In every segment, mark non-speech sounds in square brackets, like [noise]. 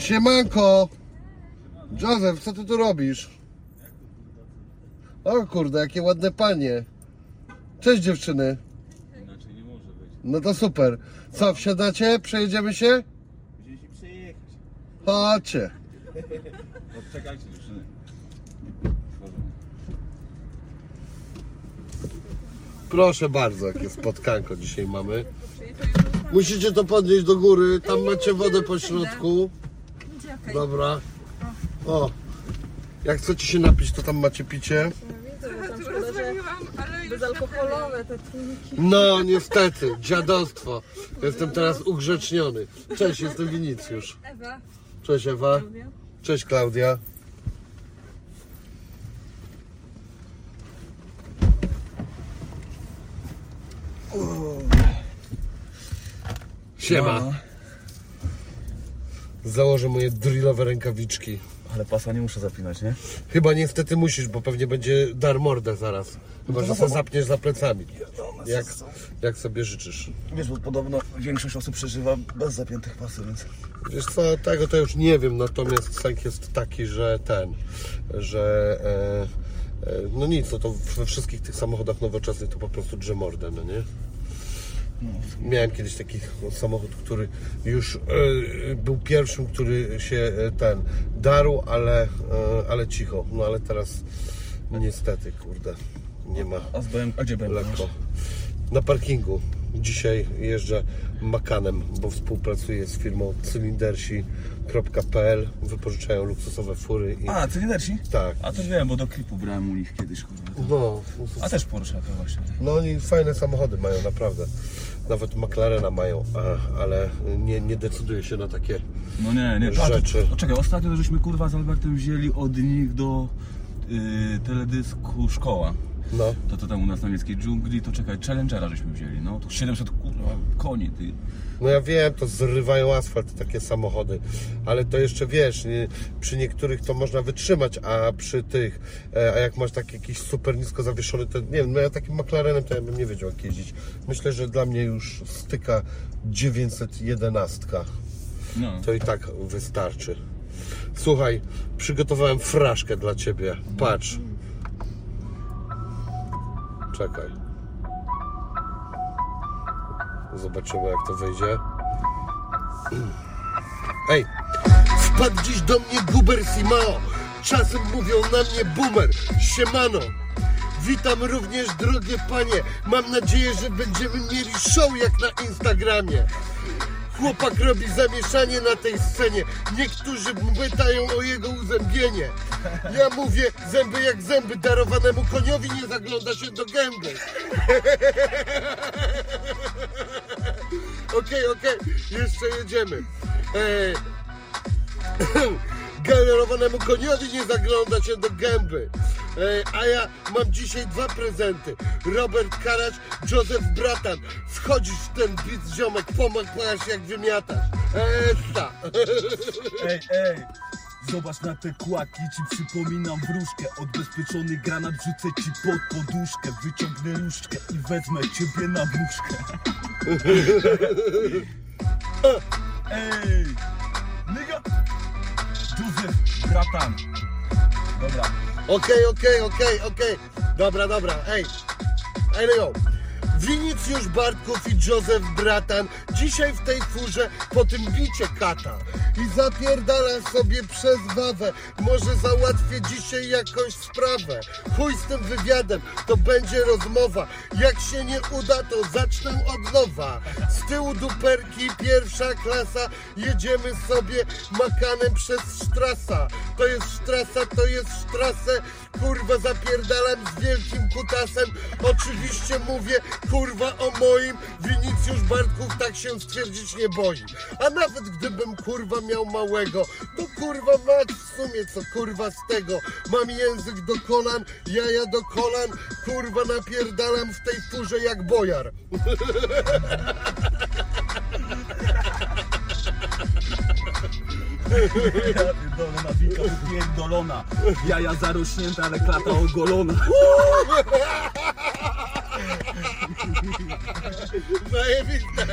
Siemanko! Józef, co ty tu robisz? O kurde, jakie ładne panie. Cześć dziewczyny. Inaczej nie może być. No to super. Co, wsiadacie? Przejedziemy się? Musieliśmy przejechać. Chodźcie. [laughs] Odczekajcie dziewczyny. Proszę bardzo, jakie spotkanko dzisiaj mamy. Musicie to podnieść do góry. Tam macie wodę po środku. Dobra. O. Jak chcecie się napić, to tam macie picie. Bezalkoholowe te trójki. No, niestety, dziadostwo. Jestem teraz ugrzeczniony. Cześć, jestem Winicjusz. Ewa. Cześć Ewa. Cześć Klaudia. Siema. No. Założę moje drillowe rękawiczki. Ale pasa nie muszę zapinać, nie? Chyba niestety musisz, bo pewnie będzie dar mordę zaraz. Chyba, że se zapniesz za plecami. Jak, jak sobie życzysz. Wiesz, bo podobno większość osób przeżywa bez zapiętych pasów, więc... Wiesz co, tego to już nie wiem, natomiast sęk jest taki, że ten, że e, e, no nic, no to we wszystkich tych samochodach nowoczesnych to po prostu drze mordę, no nie? Miałem kiedyś taki samochód, który już e, był pierwszym, który się e, ten darł, ale, e, ale cicho. No ale teraz niestety, kurde, nie ma A z BM... A gdzie BM? lekko. Na parkingu. Dzisiaj jeżdżę Makanem, bo współpracuję z firmą cylindersi.pl. Wypożyczają luksusowe fury i A, cylindersi? tak. A to wiem, bo do klipu brałem u nich kiedyś, kurwa. No, A też Porsche to właśnie. no oni fajne samochody mają, naprawdę. Nawet McLarena mają, a, ale nie, nie decyduje się na takie No nie, nie, Rzeczy. To, czekaj, ostatnio żeśmy kurwa z Albertem wzięli od nich do yy, teledysku Szkoła. No. To to tam u nas na niemieckiej dżungli, to czekaj, Challengera żeśmy wzięli, no. To 700 kurwa koni, ty. No ja wiem, to zrywają asfalt takie samochody, ale to jeszcze wiesz, nie, przy niektórych to można wytrzymać, a przy tych, e, a jak masz taki jakiś super nisko zawieszony, to nie wiem, no ja takim McLarenem to ja bym nie wiedział jak jeździć. Myślę, że dla mnie już styka 911. No. To i tak wystarczy. Słuchaj, przygotowałem fraszkę dla ciebie. Patrz. Czekaj. Zobaczymy jak to wyjdzie. [clears throat] Ej! Wpadł dziś do mnie Guber Simao. Czasem mówią na mnie boomer. Siemano! Witam również drogie panie. Mam nadzieję, że będziemy mieli show jak na Instagramie. Chłopak robi zamieszanie na tej scenie. Niektórzy pytają o jego uzębienie. Ja mówię, zęby jak zęby, darowanemu koniowi nie zagląda się do gęby. Okej, okej, jeszcze jedziemy. Ej. [coughs] Generowanemu koniowi nie zagląda się do gęby. Ej, a ja mam dzisiaj dwa prezenty. Robert Karacz, Józef Bratan. Wchodzisz w ten bit ziomek, pomagasz jak wymiatasz. Esta. Ej, ej! Zobacz na te kłaki, ci przypominam wróżkę Odbezpieczony granat wrzucę ci pod poduszkę Wyciągnę różdżkę i wezmę ciebie na muszkę Ej! Nigga! Józef, bratan Dobra, Okej, okej, okej, okej. Dobra, dobra, ej. Ej, no. Winicjusz Bartków i Józef Bratan dzisiaj w tej furze po tym bicie kata i zapierdala sobie przez wawę. Może załatwię dzisiaj jakąś sprawę. Chuj z tym wywiadem, to będzie rozmowa. Jak się nie uda, to zacznę od nowa. Z tyłu duperki, pierwsza klasa, jedziemy sobie makanem przez strasa. To jest strasa, to jest strasę, kurwa zapierdalam z wielkim kutasem. Oczywiście mówię, kurwa o moim, Winicjusz Bartków tak się stwierdzić nie boi. A nawet gdybym kurwa miał małego, to kurwa mać w sumie co kurwa z tego. Mam język do kolan, jaja do kolan, kurwa napierdalam w tej furze jak bojar. ja pierdolę pierdolona Jaja zarośnięte, ale klata ogolona [laughs] Zajebiste.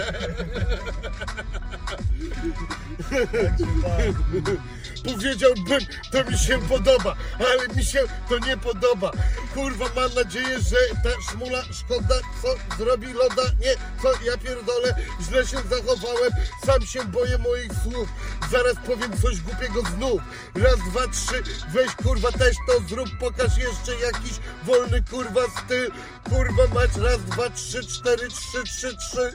[laughs] [laughs] Powiedziałbym, to mi się podoba, ale mi się to nie podoba. Kurwa, mam nadzieję, że ta szmula szkoda, co zrobi loda. Nie, co ja pierdolę, źle się zachowałem, sam się boję moich słów. Zaraz powiem coś głupiego znów. Raz, dwa, trzy, weź kurwa też to zrób, pokaż jeszcze jakiś wolny kurwa styl. Kurwa mać, raz, dwa, trzy, cztery, trzy, trzy, trzy.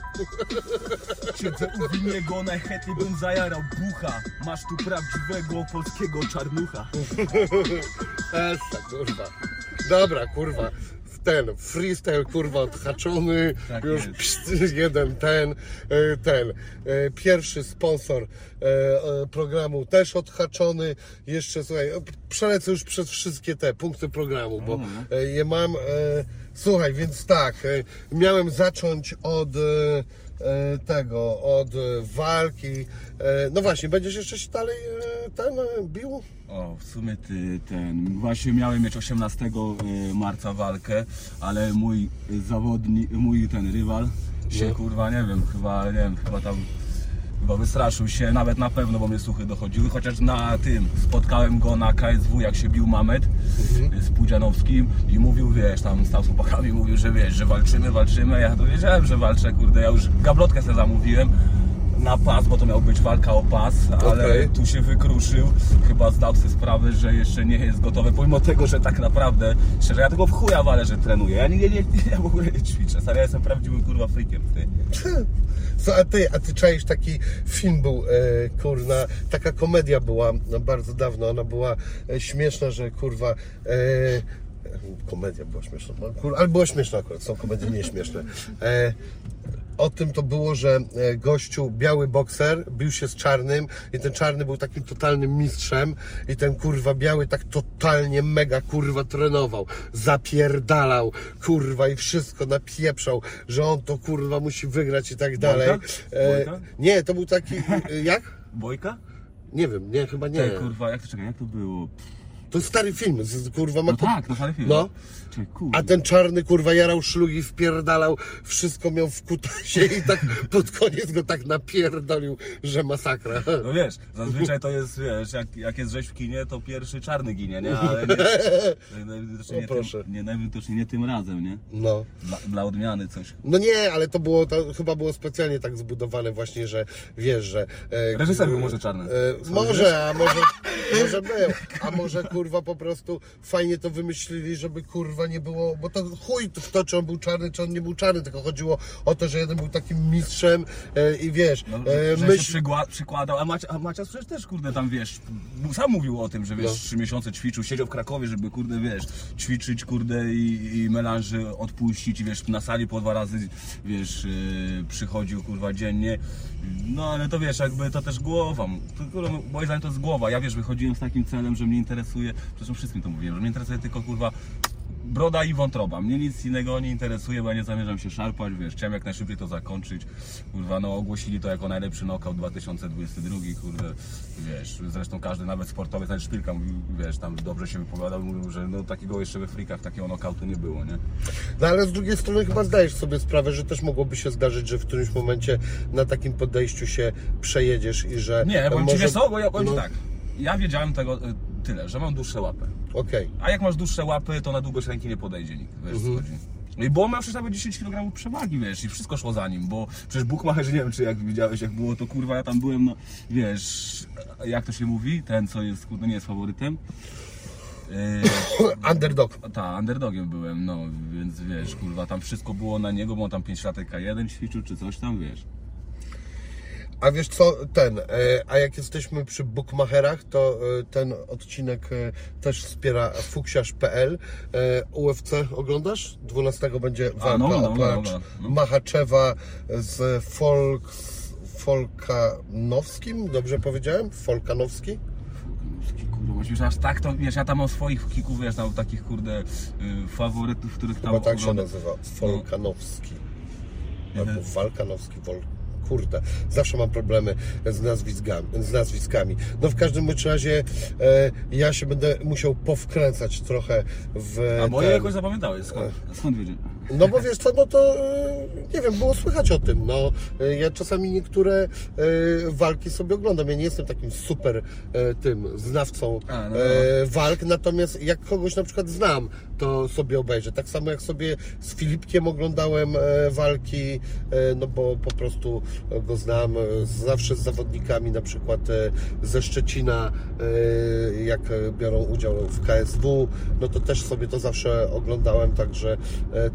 Siedzę u winniego, najchętniej bym zajarał bucha Masz tu prawdziwego polskiego czarnucha [laughs] Esa, kurwa. Dobra, kurwa. Ten freestyle, kurwa, odhaczony. Tak już jest. pst, jeden ten, e, ten. e, Pierwszy sponsor e, programu też odhaczony. Jeszcze, słuchaj, przelecę już przez wszystkie te punkty programu, bo e, je mam. Słuchaj, więc tak, miałem zacząć od tego, od e, walki. E, No właśnie, będziesz jeszcze się dalej e, ten e, bił? O, w sumie ty, ten, właśnie miałem mieć 18 y, marca walkę, ale mój zawodnik, mój ten rywal się No. kurwa, nie wiem, chyba, nie wiem, chyba tam, chyba wystraszył się, nawet na pewno, bo mnie słuchy dochodziły, chociaż na tym, spotkałem go na KSW, jak się bił Mamet Mhm. z Pudzianowskim i mówił, wiesz, tam stał z chłopakami, mówił, że wiesz, że walczymy, walczymy, ja to wiedziałem, że walczę, kurde, ja już gablotkę sobie zamówiłem, na pas, bo to miał być walka o pas, ale Okej. tu się wykruszył. Chyba zdał sobie sprawę, że jeszcze nie jest gotowy, pomimo tego, że tak naprawdę, szczerze, ja tego w chuja walę, że trenuję. Ja nie, nie, [laughs] nie, ja w ogóle nie ćwiczę. Stary, ja jestem prawdziwym kurwa freakiem, ty. [laughs] Co, a ty, a ty czaisz taki film był, e, kurna, taka komedia była no, bardzo dawno, ona była e, śmieszna, że kurwa, e, komedia była śmieszna, no, kur, ale była śmieszna akurat, są komedie nieśmieszne. E, o tym to było, że e, gościu, biały bokser, bił się z czarnym i ten czarny był takim totalnym mistrzem i ten kurwa biały tak totalnie mega kurwa trenował, zapierdalał kurwa i wszystko napieprzał, że on to kurwa musi wygrać i tak dalej. E, Bojka? nie, to był taki, e, jak? Bojka? Nie wiem, nie, chyba nie. Te, kurwa, jak to czekaj, jak to było? To jest stary film, z, kurwa ma No tak, to szary film. No. A ten czarny kurwa jarał szlugi, wpierdalał, wszystko miał w kutasie i tak pod koniec go tak napierdolił, że masakra. No wiesz, zazwyczaj to jest, wiesz, jak, jak jest rzeź w kinie, to pierwszy czarny ginie, nie? Ale nie, [laughs] najwidoczniej nie, proszę. tym, nie, najwidoczniej nie tym razem, nie? No. Dla, dla odmiany coś. No nie, ale to było, to chyba było specjalnie tak zbudowane właśnie, że wiesz, że... E, Reżyser był może czarny. E, może, a może, [laughs] może był, a może kurwa po prostu fajnie to wymyślili, żeby kurwa nie było, bo to chuj w to, czy on był czarny, czy on nie był czarny, tylko chodziło o to, że jeden był takim mistrzem e, i wiesz, No, e, że myśl... się przykładał, a, Macia, a Macias przecież też, kurde, tam wiesz, sam mówił o tym, że wiesz, No. trzy miesiące ćwiczył, siedział w Krakowie, żeby, kurde, wiesz, ćwiczyć, kurde, i, i melanży odpuścić, i wiesz, na sali po dwa razy, wiesz, yy, przychodził, kurwa, dziennie, no, ale to wiesz, jakby to też głowa, to, kurwa, moim zdaniem to jest głowa, ja, wiesz, wychodziłem z takim celem, że mnie interesuje, zresztą wszystkim to mówiłem, że mnie interesuje tylko, kurwa, broda i wątroba. Mnie nic innego nie interesuje, bo ja nie zamierzam się szarpać, wiesz, chciałem jak najszybciej to zakończyć. Kurwa, no ogłosili to jako najlepszy knockout 2022, kurde, wiesz, zresztą każdy, nawet sportowiec, nawet szpilka mówił, wiesz, tam dobrze się wypowiadał, mówił, że no takiego jeszcze we frikach takiego knockoutu nie było, nie? No ale z drugiej strony chyba zdajesz sobie sprawę, że też mogłoby się zdarzyć, że w którymś momencie na takim podejściu się przejedziesz i że... Nie, ci, może- wiesz co, bo ja powiem ci no, tak, ja wiedziałem tego y, tyle, że mam dłuższe łapy. Okej. A jak masz dłuższe łapy, to na długość ręki nie podejdzie nikt, wiesz co chodzi. No i bo on miał przecież nawet 10 kg przewagi, wiesz, i wszystko szło za nim, bo przecież Bukmacherzy, nie wiem czy jak widziałeś, jak było, to kurwa, ja tam byłem, no, wiesz, jak to się mówi, ten co jest, kurde, nie jest faworytem. [coughs] Underdog. ta, underdogiem byłem, no, więc wiesz, kurwa, tam wszystko było na niego, bo on tam 5 lat K1 ćwiczył, czy coś tam, wiesz. A wiesz co, ten, e, a jak jesteśmy przy bookmacherach, to e, ten odcinek e, też wspiera fuksiarz.pl. UFC oglądasz? 12 będzie walka no, no, o no, klacz no, no. Machaczewa z Folks, Folkanowskim, dobrze powiedziałem? Folkanowski? Kurwa, że aż tak to, wiesz, ja tam mam swoich kików, wiesz, tam takich, kurde, y, faworytów, których tam Chyba tak się oglądam. nazywa, Folkanowski. Mhm. Albo Walkanowski, Wol... Kurde, zawsze mam problemy z nazwiskami, z nazwiskami. No w każdym razie e, ja się będę musiał powkręcać trochę w A moje ten- jakoś zapamiętałeś, skąd, skąd wiedzieć? No bo wiesz co, no to e, nie wiem, było słychać o tym. No, e, ja czasami niektóre e, walki sobie oglądam. Ja nie jestem takim super tym znawcą A, no. walk, natomiast jak kogoś na przykład znam, to sobie obejrzę. Tak samo jak sobie z Filipkiem oglądałem walki, no bo po prostu go znam zawsze z zawodnikami, na przykład ze Szczecina, jak biorą udział w KSW, no to też sobie to zawsze oglądałem, także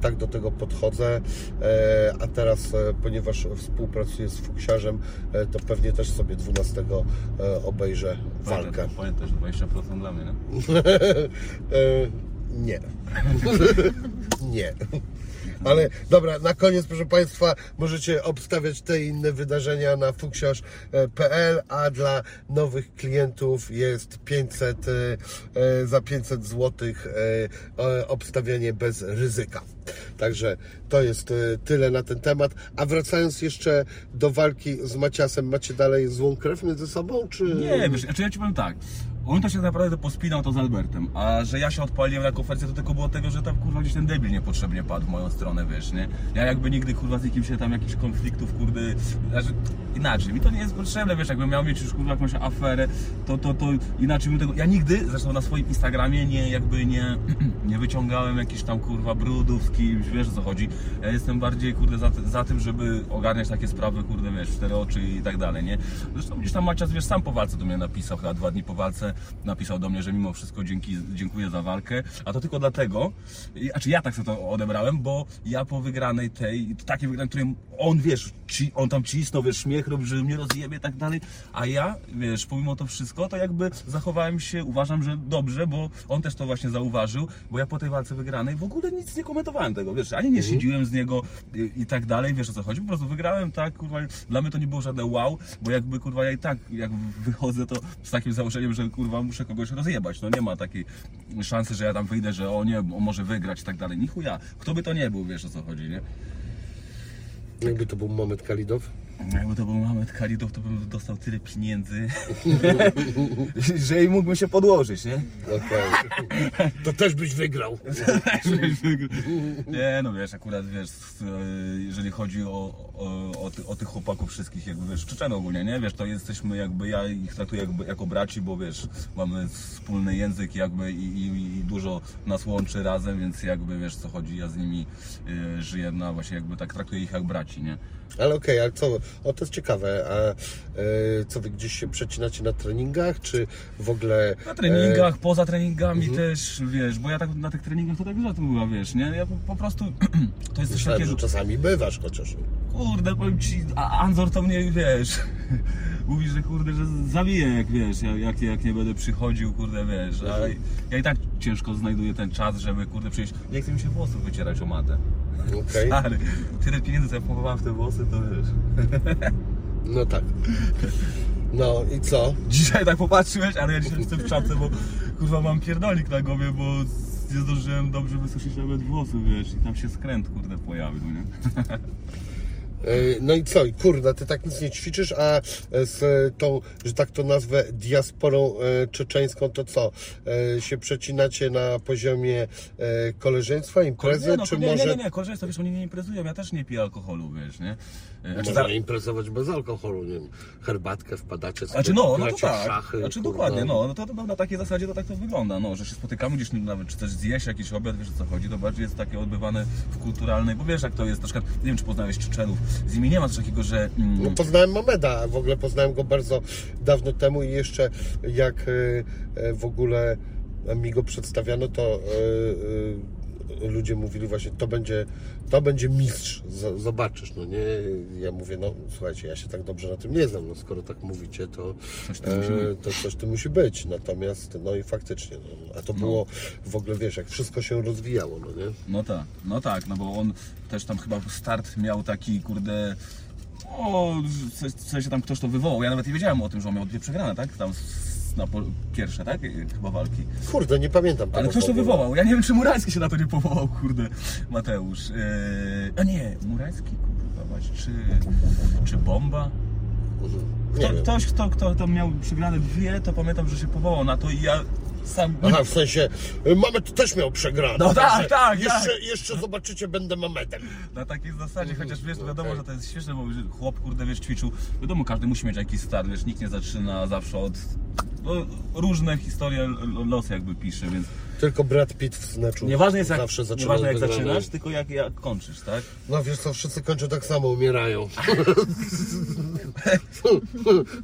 tak do tego podchodzę. E, A teraz, e, ponieważ współpracuję z Fuksiarzem, e, to pewnie też sobie 12 e, obejrzę walkę. Pamiętaj, że 20% dla mnie, nie? [laughs] Nie. [laughs] Nie. Ale dobra, na koniec, proszę Państwa, możecie obstawiać te inne wydarzenia na fuksiarz.pl, a dla nowych klientów jest 500, e, e, za 500 zł obstawianie bez ryzyka. Także to jest e, tyle na ten temat. A wracając jeszcze do walki z Maciasem, macie dalej złą krew między sobą, czy... Nie, wiesz, znaczy ja ci powiem tak. On to się naprawdę pospinał to z Albertem, a że ja się odpaliłem na konferencję, to tylko było tego, że tam kurwa gdzieś ten debil niepotrzebnie padł w moją stronę, wiesz, nie? Ja jakby nigdy kurwa z nikim się tam jakichś konfliktów, kurde, znaczy inaczej, mi to nie jest potrzebne, wiesz, jakbym miał mieć już kurwa jakąś aferę, to, to, to inaczej bym tego, ja nigdy, zresztą na swoim Instagramie nie, jakby nie, [clears throat] nie wyciągałem jakichś tam kurwa brudów z kimś, wiesz o co chodzi. Ja jestem bardziej kurde za, za tym, żeby ogarniać takie sprawy, kurde, wiesz, cztery oczy i tak dalej, nie? Zresztą gdzieś tam Macias, wiesz, sam po walce do mnie napisał, chyba dwa dni po walce, napisał do mnie, że mimo wszystko dzięki, dziękuję za walkę, a to tylko dlatego, znaczy ja tak sobie to odebrałem, bo ja po wygranej tej, takiej wygranej, której on, wiesz, ci, on tam cisnął, wiesz, śmiech robił, że mnie rozjebie i tak dalej, a ja, wiesz, pomimo to wszystko, to jakby zachowałem się, uważam, że dobrze, bo on też to właśnie zauważył, bo ja po tej walce wygranej w ogóle nic nie komentowałem tego, wiesz, ani nie siedziłem z niego i, i tak dalej, wiesz o co chodzi, po prostu wygrałem, tak, kurwa, dla mnie to nie było żadne wow, bo jakby, kurwa, ja i tak, jak wychodzę, to z takim założeniem, że, kurwa, muszę kogoś rozjebać, no nie ma takiej szansy, że ja tam wyjdę, że o nie, on może wygrać i tak dalej, ni chuja, kto by to nie był, wiesz o co chodzi, nie? Jakby to był moment Kalidow. Jakby to był Mamet Kalidow, to bym dostał tyle pieniędzy, [laughs] że i mógłbym się podłożyć, nie? Okej. To też byś wygrał. [laughs] Nie, no wiesz, akurat wiesz, e, jeżeli chodzi o, o, o, ty, o tych chłopaków wszystkich, jakby wiesz, Czeczen ogólnie, nie? Wiesz, to jesteśmy jakby, ja ich traktuję jakby, jako braci, bo wiesz, mamy wspólny język jakby i, i, i dużo nas łączy razem, więc jakby wiesz co chodzi, ja z nimi e, żyję, no właśnie jakby tak traktuję ich jak braci, nie? Ale okej, ale co? O, to jest ciekawe. A e, co wy gdzieś się przecinacie na treningach, czy w ogóle. Na treningach, poza treningami też, wiesz, bo ja tak na tych treningach to tak rzadko była, wiesz, nie? Ja po, po prostu, [clears throat] to jest E, coś myślałem, takiego... że czasami bywasz chociaż. Kurde, powiem ci, a Anzor to mnie, wiesz, [laughs] mówi, że kurde, że zabiję, jak wiesz, jak, jak, nie będę przychodził, kurde, wiesz, a ja i tak ciężko znajduję ten czas, żeby, kurde, przyjść, nie chce mi się włosów wycierać o matę. Okej. Stary, tyle pieniędzy pochowałem w te włosy, to wiesz. [laughs] No tak. No i co? Dzisiaj tak popatrzyłeś, ale ja dzisiaj jestem w czapce, bo kurwa mam pierdolnik na głowie, bo nie zdążyłem dobrze wysuszyć nawet włosów, wiesz, i tam się skręt, kurde, pojawił, nie? [laughs] E, No i co? I Kurde, ty tak nic nie ćwiczysz, a z tą, że tak to nazwę, diasporą e, czeczeńską, to co? E, Się przecinacie na poziomie e, koleżeństwa, imprezy, nie, no, czy nie, może... nie, nie, nie, korzystaj, wiesz, oni nie imprezują, ja też nie piję alkoholu, wiesz, nie? Znaczy, Można za- imprezować bez alkoholu, nie wiem, herbatkę wpadacie sobie, Znaczy no, no to tak. szachy, znaczy kurwa. dokładnie, no, no to, to na takiej zasadzie to tak to wygląda, no, że się spotykamy gdzieś nawet, czy też zjeść jakiś obiad, wiesz o co chodzi, to bardziej jest takie odbywane w kulturalnej, bo wiesz jak to jest, na przykład, nie wiem czy poznałeś Czeczenów, z nimi nie ma coś takiego, że mm, No, poznałem Mameda, w ogóle poznałem go bardzo dawno temu i jeszcze jak e, e, w ogóle mi go przedstawiano, to ludzie mówili właśnie, to będzie, to będzie mistrz, Z- zobaczysz, no nie, ja mówię, no słuchajcie, ja się tak dobrze na tym nie znam, no skoro tak mówicie, to Coś e, to coś tu musi być, natomiast, no i faktycznie, no, a to było w ogóle, wiesz, jak wszystko się rozwijało, no nie? No tak, no tak, no bo on też tam chyba start miał taki, kurde, o, coś, coś tam ktoś to wywołał, ja nawet nie wiedziałem o tym, że on miał dwie przegrane, tak, tam s- na po, pierwsze, tak, chyba walki. Kurde, nie pamiętam Ale ktoś to wywołał. Ja nie wiem, czy Murański się na to nie powołał, kurde, Mateusz. Yy, a nie, Murański, kurwa, właśnie, czy, czy Bomba? Kto, ktoś, kto, kto tam miał przegrane dwie, to pamiętam, że się powołał na to i ja Sam... Aha, w sensie, y, Mamet też miał przegrane. No tak, Także tak, jeszcze, tak. jeszcze zobaczycie, będę Mamedem. Na takiej zasadzie, chociaż wiesz, wiadomo, Okej. że to jest śmieszne, bo chłop, kurde, wiesz, ćwiczył. Wiadomo, każdy musi mieć jakiś start, wiesz, nikt nie zaczyna zawsze od... No, różne historie los jakby pisze, więc Tylko Brad Pitt w nieważne jest jak, zawsze zaczyna nieważne jak zaczynasz, tylko jak, jak kończysz, tak? No wiesz co, wszyscy kończą tak samo, umierają. [laughs]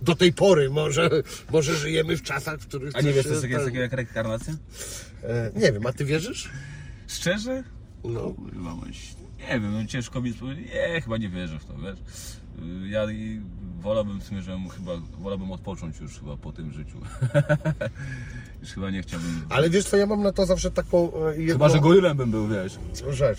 Do tej pory może, może żyjemy w czasach, w których... A nie coś wiesz, co jest takie- jest ten- takie jak reinkarnacja? E, Nie wiem, a ty wierzysz? Szczerze? No. Kurwa, maś. Nie wiem, no ciężko mi powiedzieć. Nie, chyba nie wierzę w to, wiesz. Y, Ja i wolałbym w sumie, że chyba wolałbym odpocząć już chyba po tym życiu. [laughs] już chyba nie chciałbym. Ale wiesz co, ja mam na to zawsze taką e, jedną Chyba, że gorylem bym był, wiesz. rzecz.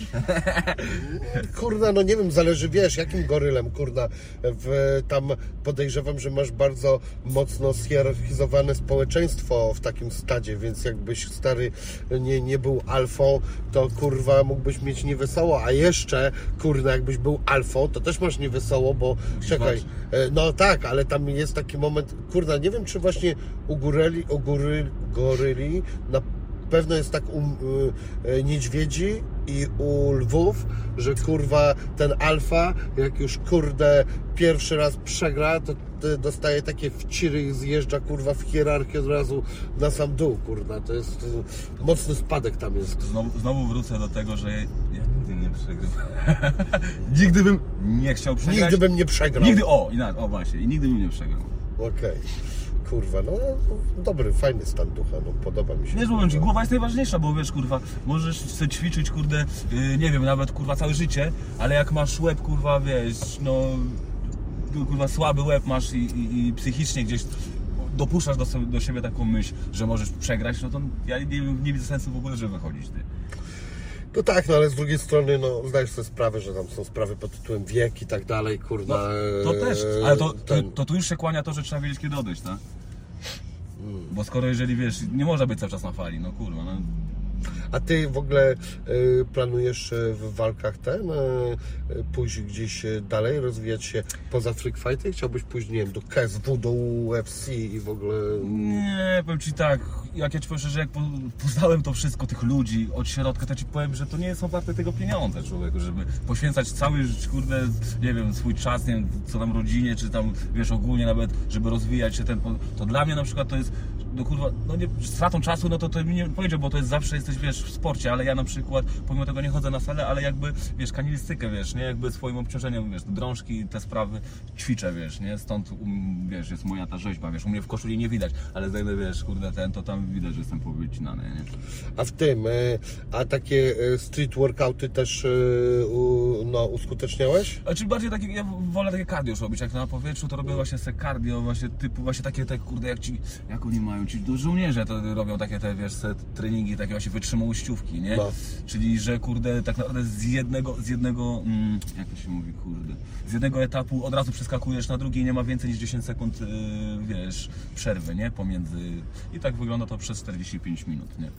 Kurna, no nie wiem, zależy, wiesz, jakim gorylem, kurna. W, tam podejrzewam, że masz bardzo mocno zhierarchizowane społeczeństwo w takim stadzie, więc jakbyś stary nie, nie był alfą, to kurwa mógłbyś mieć niewesoło, a jeszcze, kurna, jakbyś był alfą, to też masz niewesoło, bo czekaj, walczyć. e, no tak, ale tam jest taki moment, kurna, nie wiem, czy właśnie u goryli, u goryli, goryli na pewno jest tak u y, y, niedźwiedzi i u lwów, że kurwa ten alfa, jak już kurde pierwszy raz przegra, to dostaje takie wciry i zjeżdża kurwa w hierarchię od razu na sam dół, kurwa. To jest y, mocny spadek tam jest. Znowu, znowu wrócę do tego, że ja [laughs] nigdy bym nie chciał przegrać. Nigdy bym nie przegrał. Nigdy, o, inaczej, o właśnie, i nigdy bym nie przegrał. Okej. Kurwa, no dobry, fajny stan ducha, no podoba mi się. Nie ci, głowa jest najważniejsza, bo wiesz, kurwa, możesz sobie ćwiczyć, kurde, yy, nie wiem, nawet, kurwa, całe życie, ale jak masz łeb, kurwa, wiesz, no, tu, kurwa, słaby łeb masz i, i, i psychicznie gdzieś dopuszczasz do, sobie, do siebie taką myśl, że możesz przegrać, no to ja nie, nie widzę sensu w ogóle, żeby wychodzić, ty. No tak, no ale z drugiej strony, no zdajesz sobie sprawę, że tam są sprawy pod tytułem wiek i tak dalej, kurwa. No, to e, też, ale to, to, to tu już się kłania to, że trzeba wiedzieć, kiedy odejść, tak? Bo skoro, jeżeli, wiesz, nie można być cały czas na fali, no kurwa, no, A ty w ogóle y, planujesz y, w walkach ten, y, pójść gdzieś dalej, rozwijać się poza freak fighty? Chciałbyś pójść, nie wiem, do KSW, do UFC i w ogóle... Nie, powiem Ci tak, jak ja Ci powiem szczerze, jak po- poznałem to wszystko, tych ludzi od środka, to Ci powiem, że to nie są warte tego pieniądze, człowieku, żeby poświęcać cały, kurde, nie wiem, swój czas, nie wiem, co tam rodzinie, czy tam, wiesz, ogólnie nawet, żeby rozwijać się ten, to dla mnie na przykład to jest, no kurwa, no nie, stratą czasu, no to to mi nie powiedział, bo to jest zawsze jesteś, wiesz, w sporcie, ale ja na przykład, pomimo tego nie chodzę na salę, ale jakby, wiesz, kanilistykę, wiesz, nie, jakby swoim obciążeniem, wiesz, drążki, te sprawy ćwiczę, wiesz, nie, stąd, um, wiesz, jest moja ta rzeźba, wiesz, u mnie w koszuli nie widać, ale zajdę, wiesz, kurde, ten, to tam widać, że jestem powycinany, nie? A w tym, y, a takie y, street workouty też u, no, uskuteczniałeś? Znaczy bardziej takie, ja wolę takie cardio robić, jak na powietrzu, to robię właśnie se cardio, właśnie typu, właśnie takie te, kurde, jak ci, jak oni mają, ci do żołnierze to robią takie te, wiesz, se treningi, takie właśnie wytrzymałościówki, nie? No. Czyli, że kurde, tak naprawdę z jednego, z jednego, mm, jak to się mówi, kurde, z jednego etapu od razu przeskakujesz na drugi i nie ma więcej niż 10 sekund, yy, wiesz, przerwy, nie? Pomiędzy, i tak wygląda to przez 45 minut, nie?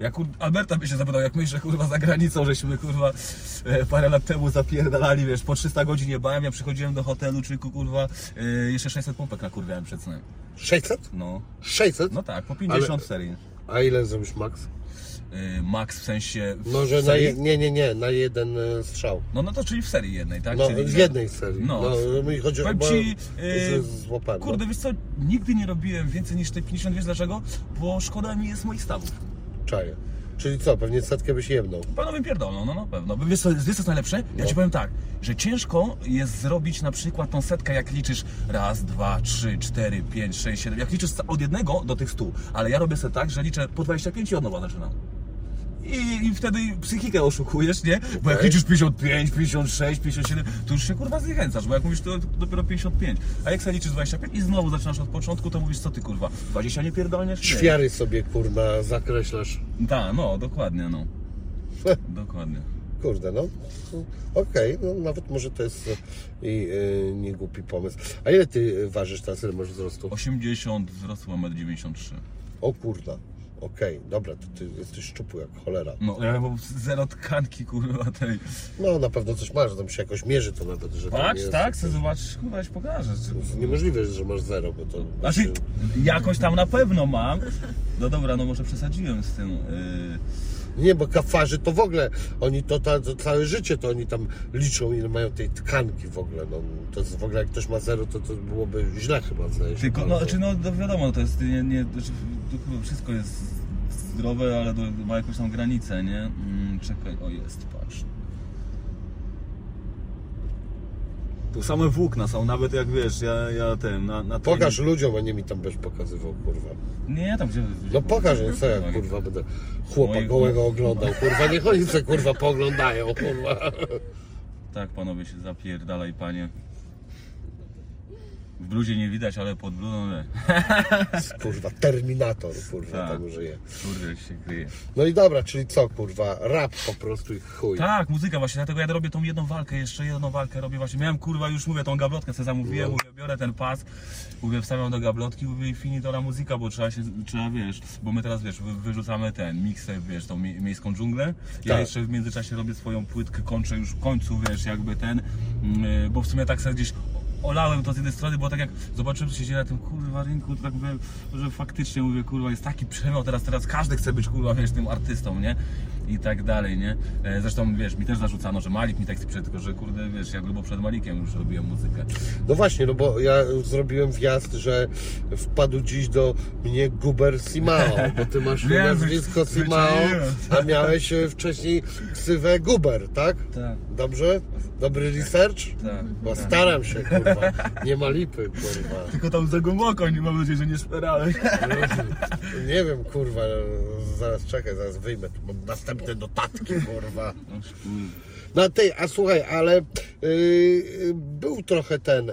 Jak. Alberta by się zapytał, jak myślę, kurwa, za granicą, żeśmy, kurwa, e, parę lat temu zapierdalali, wiesz, po 300 godzin nie bałem, ja przychodziłem do hotelu, czy kurwa, e, jeszcze 600 pompek nakurwiałem przed snem. 600? No, 600? no tak, po 50 Ale- w serii. A ile zrobisz max? E, max w sensie w No, że na serii? je, nie, nie, nie, na jeden strzał. No, no to czyli w serii jednej, tak? No, czyli, w jednej serii. No, No, mi chodzi o ci, złapałem. Kurde, no. wiesz co, nigdy nie robiłem więcej niż te 50, wiesz dlaczego? Bo szkoda mi jest moich stawów. Czaję. Czyli co, pewnie setkę byś jebnął. Pewno bym pierdolną, no na pewno. Wiesz co, wiesz co jest najlepsze? Ja No. Ci powiem tak, że ciężko jest zrobić na przykład tą setkę, jak liczysz raz, dwa, trzy, cztery, pięć, sześć, siedem, jak liczysz od jednego do tych stu, ale ja robię sobie tak, że liczę po 25 i od nowa zaczynam. I, I wtedy psychikę oszukujesz, nie? Bo jak liczysz 55, 56, 57, to już się kurwa zniechęcasz, bo jak mówisz to dopiero 55. A jak sobie liczysz 25 i znowu zaczynasz od początku, to mówisz co ty kurwa, 20 nie pierdolniesz? Nie. Ćwiary sobie, kurna, zakreślasz. Tak, no, dokładnie, no. Dokładnie. Kurde, no. Okej, no nawet może to jest e, i e, nie głupi pomysł. A ile ty ważysz teraz, ile masz wzrostu? 80 wzrosło 1,93 m. O kurda. Okej, dobra, to ty jesteś szczupły jak cholera. No, ja mam zero tkanki, kurwa, tej. No na pewno coś masz, tam się jakoś mierzy to nawet, że to Patrz, jest... tak, chcę zobaczyć, kurwa, ci pokażę. Niemożliwe, że masz zero, bo to... Znaczy, jakoś tam na pewno mam. No dobra, no może przesadziłem z tym. Yy, Nie, bo kafarzy to w ogóle, oni to, ta, to całe życie to oni tam liczą ile mają tej tkanki w ogóle, no to jest w ogóle jak ktoś ma zero, to, to byłoby źle chyba, zdaje się. Tylko, no, czy no, no wiadomo, to jest nie, nie znaczy, to chyba wszystko jest zdrowe, ale ma jakąś tam granicę, nie? Mm, czekaj, o jest, patrz. Tu same włókna są, nawet jak wiesz, ja, ja ten, na, na Pokaż ludziom, a nie mi tam będziesz pokazywał, kurwa. Nie, tam gdzie... No pokaż, co ja kurwa będę chłopa Moje- gołego oglądał, kurwa, niech oni se kurwa pooglądają, kurwa. Tak, panowie się zapierdalaj, panie. W bluzie nie widać, ale pod bluzą, nie. [laughs] Kurwa, Terminator, kurwa, Tak. tam żyje. Kurde, się kryje. No i dobra, czyli co, kurwa, rap po prostu i chuj. Tak, muzyka właśnie, dlatego ja robię tą jedną walkę, jeszcze jedną walkę robię właśnie. Miałem kurwa już mówię tą gablotkę sobie zamówiłem, No. mówię, biorę ten pas, mówię, wstawiam do gablotki, mówię i finitola muzyka, bo trzeba się, trzeba wiesz, bo my teraz wiesz, wy- wyrzucamy ten miksę, wiesz, tą mie- miejską dżunglę. Ja Tak. jeszcze w międzyczasie robię swoją płytkę, kończę już w końcu, wiesz, jakby ten, mm, bo w sumie tak sobie gdzieś olałem to z jednej strony, bo tak jak zobaczyłem, co się dzieje na tym kurwa rynku, to tak mówię, że faktycznie mówię, kurwa, jest taki przemiał teraz, teraz każdy chce być kurwa, wiesz, tym artystą, nie? I tak dalej, nie? E, Zresztą, wiesz, mi też zarzucano, że Malik mi teksty przed, tylko że kurde, wiesz, ja grubo przed Malikiem już robiłem muzykę. No właśnie, no bo ja zrobiłem wjazd, że wpadł dziś do mnie Guber Simao, bo ty masz [laughs] Wiem, nazwisko Simao, a miałeś e, wcześniej ksywę Guber, tak? Tak. Dobrze? Dobry research? Tak. Bo staram się, kurwa. Nie ma lipy, kurwa. Tylko tam za głęboko, nie mam nadzieję, że nie szperałeś. Nie wiem, kurwa, zaraz czekaj, zaraz wyjmę, tu mam następne notatki, kurwa. No ty, a słuchaj, ale yy, był trochę ten, yy,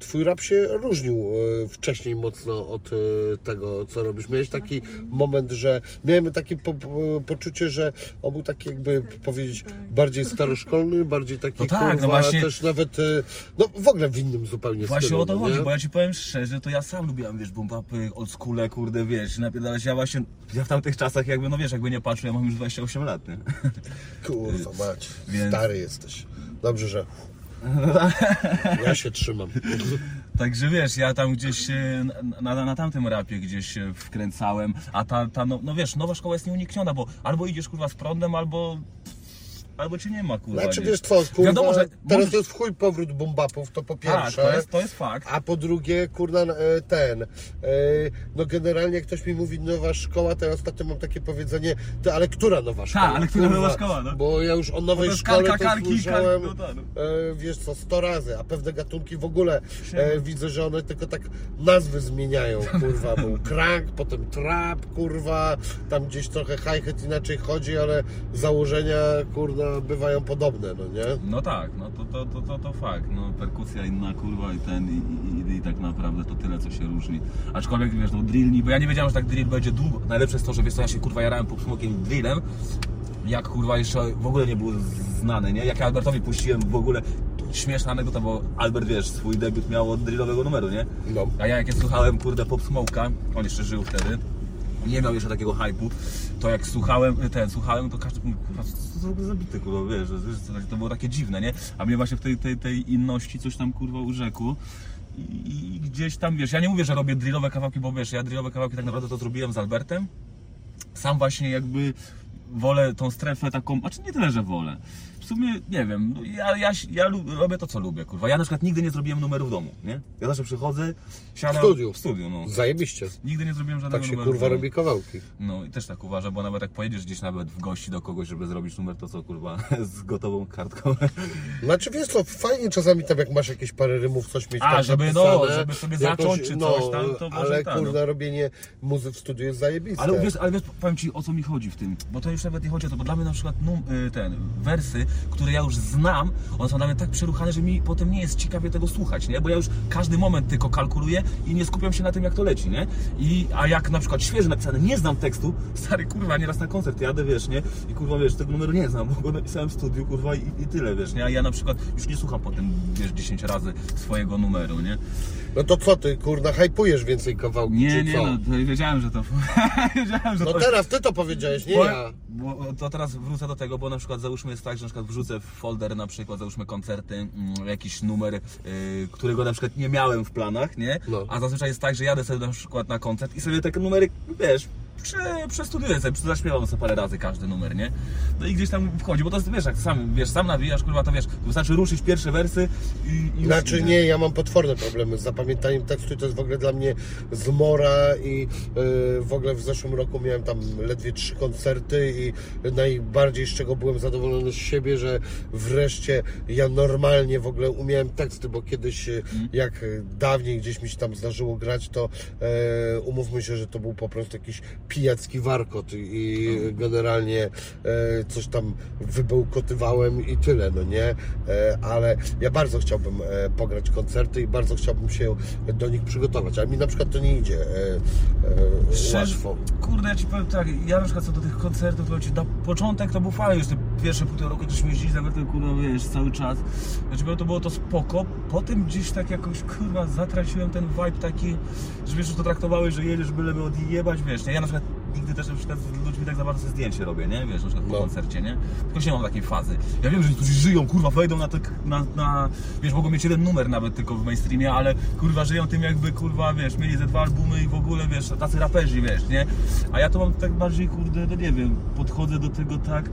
twój rap się różnił yy, wcześniej mocno od yy, tego, co robisz. Miałeś taki moment, że miałem takie po, po, poczucie, że on był taki jakby powiedzieć bardziej staroszkolny, bardziej taki No tak, no kurwa, właśnie- też nawet, yy, no w ogóle w innym zupełnie Właśnie stylu, o to no chodzi, nie? bo ja ci powiem szczerze, to ja sam lubiłem, wiesz, bombapy, oldschoole, kurde, wiesz, napierdalać, ja właśnie, ja w tamtych czasach jakby, no wiesz, jakby nie patrzył, ja mam już 28 lat, nie? Kurwa mać, Więc- stary jesteś. Dobrze, że [laughs] ja się trzymam. Także wiesz, ja tam gdzieś e, na, na, na tamtym rapie gdzieś się wkręcałem, a ta, ta no, no wiesz, nowa szkoła jest nieunikniona, bo albo idziesz kurwa z prądem, albo albo cię nie ma kurwa. Znaczy wiesz co, kurwa, Wiadomo, że teraz możesz- to jest w chuj powrót bombapów, to po tak, pierwsze. to jest, to jest fakt. A po drugie, kurna, e, ten, e, no generalnie ktoś mi mówi nowa szkoła, to ja ostatnio mam takie powiedzenie, to ale która nowa szkoła? ale która nowa szkoła, no? Bo ja już o to nowej jest szkole kalka, to kalki, słyszałem, kalki, no tak, no. e, wiesz co, 100 razy, a pewne gatunki w ogóle e, widzę, że one tylko tak nazwy zmieniają, kurwa, był crank, [laughs] potem trap, kurwa, tam gdzieś trochę hi-hat inaczej chodzi, ale założenia, kurna, bywają podobne, no nie? No tak, no to, to, to, to, to fakt, no perkusja inna kurwa i ten i, i, i, tak naprawdę to tyle co się różni. Aczkolwiek wiesz, no drill, bo ja nie wiedziałem, że tak drill będzie długo. Najlepsze jest to, że wiesz co, ja się kurwa jarałem pod smokiem drillem, jak kurwa jeszcze w ogóle nie był znany, nie? Jak ja Albertowi puściłem w ogóle śmieszna anegdota, bo Albert wiesz, swój debiut miał od drillowego numeru, nie? No. A ja jak je słuchałem, kurde, Pop Smoke'a, on jeszcze żył wtedy, nie miał jeszcze takiego hype'u, to jak słuchałem, ten, słuchałem, to każdy mówi, kurwa, co to za zabity, kurwa, wiesz, to było takie dziwne, nie? A mnie właśnie w tej, tej, tej inności coś tam, kurwa, urzekło. I gdzieś tam, wiesz, ja nie mówię, że robię drillowe kawałki, bo wiesz, ja drillowe kawałki tak naprawdę to zrobiłem z Albertem. Sam właśnie jakby wolę tą strefę taką, a czy nie tyle, że wolę. Sumie, nie wiem, no ja, ja, ja robię to, co lubię, kurwa. Ja na przykład nigdy nie zrobiłem numeru w domu, nie? Ja zawsze przychodzę, siadam... W studiu. W studiu, no. Zajebiście. Nigdy nie zrobiłem żadnego Tak się numeru kurwa robi kawałki. No i też tak uważam, bo nawet jak pojedziesz gdzieś nawet w gości do kogoś, żeby zrobić numer, to co kurwa, [laughs] z gotową kartką. Znaczy wiesz co, fajnie czasami tam jak masz jakieś parę rymów, coś mieć A, tam żeby, no, żeby sobie zacząć czy coś tam, to może Ale tak, no. kurna, robienie muzy w studiu jest zajebiste. Ale wiesz, ale wiesz, powiem Ci o co mi chodzi w tym, bo to już nawet nie chodzi o to, bo dla mnie na przykład y, ten, wersy, które ja już znam, one są dla mnie tak przeruchane, że mi potem nie jest ciekawie tego słuchać, nie? Bo ja już każdy moment tylko kalkuluję i nie skupiam się na tym, jak to leci, nie? I, a jak na przykład świeżo napisane, nie znam tekstu, [laughs] stary, kurwa, nieraz na koncert jadę, wiesz, nie? I kurwa, wiesz, tego numeru nie znam, bo go napisałem w studiu, kurwa, i, i tyle, wiesz, nie? A ja na przykład już nie słucham potem, wiesz, 10 razy swojego numeru, nie? No to co ty, kurna, hypujesz więcej kawałki, Nie, czy nie, co? no, to wiedziałem, że to... [laughs] wiedziałem, że No to... teraz ty to powiedziałeś, nie Bo, ja. bo to teraz wrócę do tego, bo na przykład załóżmy jest tak, że na przykład wrzucę w folder na przykład załóżmy koncerty, mm, jakiś numer, y, którego na przykład nie miałem w planach, nie? No. A zazwyczaj jest tak, że jadę sobie na przykład na koncert i sobie takie numery, wiesz, prze, przestudiuję sobie, zaśpiewam sobie parę razy każdy numer, nie? No i gdzieś tam wchodzi, bo to jest, wiesz, jak sam, wiesz, sam nawijasz, kurwa, to wiesz, wystarczy ruszyć pierwsze wersy i, i Znaczy nie, ja mam potworne problemy z zapamiętaniem tekstu i to jest w ogóle dla mnie zmora i yy, w ogóle w zeszłym roku miałem tam ledwie trzy koncerty i najbardziej z czego byłem zadowolony z siebie, że wreszcie ja normalnie w ogóle umiałem teksty, bo kiedyś yy, jak dawniej gdzieś mi się tam zdarzyło grać, to yy, umówmy się, że to był po prostu jakiś pijacki warkot i, generalnie yy, coś tam wybełkotywałem i tyle, no nie? E, ale ja bardzo chciałbym e, pograć koncerty i bardzo chciałbym się do nich przygotować, ale mi na przykład to nie idzie e, e, Szczerze, łatwo. kurde, ja ci powiem tak, ja na przykład co do tych koncertów, to ci na początek to był fajny, już te pierwsze półtora roku żeśmy jeździli za tym, kurwa, wiesz, cały czas. Znaczy, to było to spoko, potem gdzieś tak jakoś, kurwa, zatraciłem ten vibe taki, że wiesz, że to traktowałeś, że jedziesz byleby odjebać, wiesz, nie? Ja na przykład nigdy też na przykład z ludźmi tak za bardzo sobie zdjęcie robię, nie? Wiesz, na przykład po No. koncercie, nie? Tylko nie mam takiej fazy. Ja wiem, że niektórzy żyją, kurwa, wejdą na, te, na, na, wiesz, mogą mieć jeden numer nawet tylko w mainstreamie, ale, kurwa, żyją tym jakby, kurwa, wiesz, mieli ze dwa albumy i w ogóle, wiesz, tacy raperzy, wiesz, nie? A ja to mam tak bardziej, kurde, no nie wiem, podchodzę do tego tak,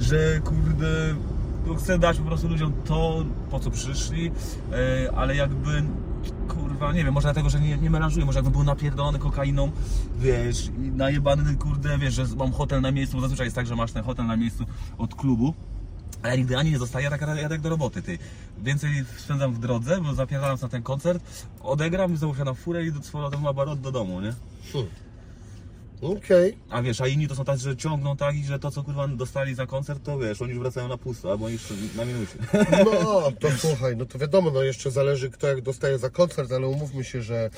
że, kurde, no chcę dać po prostu ludziom to, po co przyszli, e, ale jakby, kurwa, nie wiem, może dlatego, że nie, nie melanżuję, może jakbym był napierdolony kokainą, wiesz, i najebany, kurde, wiesz, że mam hotel na miejscu, bo zazwyczaj jest tak, że masz ten hotel na miejscu od klubu, a ja nigdy ani nie zostaję, tak jadę jak do roboty, ty. Więcej spędzam w drodze, bo zapierdalam na ten koncert, odegram, wsiadam w furę i do swojego barot do domu, nie? Okej. A wiesz, a inni to są tacy, że ciągną tak i że to, co kurwa dostali za koncert, to wiesz, oni już wracają na pusto, albo już na minucie. No, to słuchaj, no to wiadomo, no jeszcze zależy kto jak dostaje za koncert, ale umówmy się, że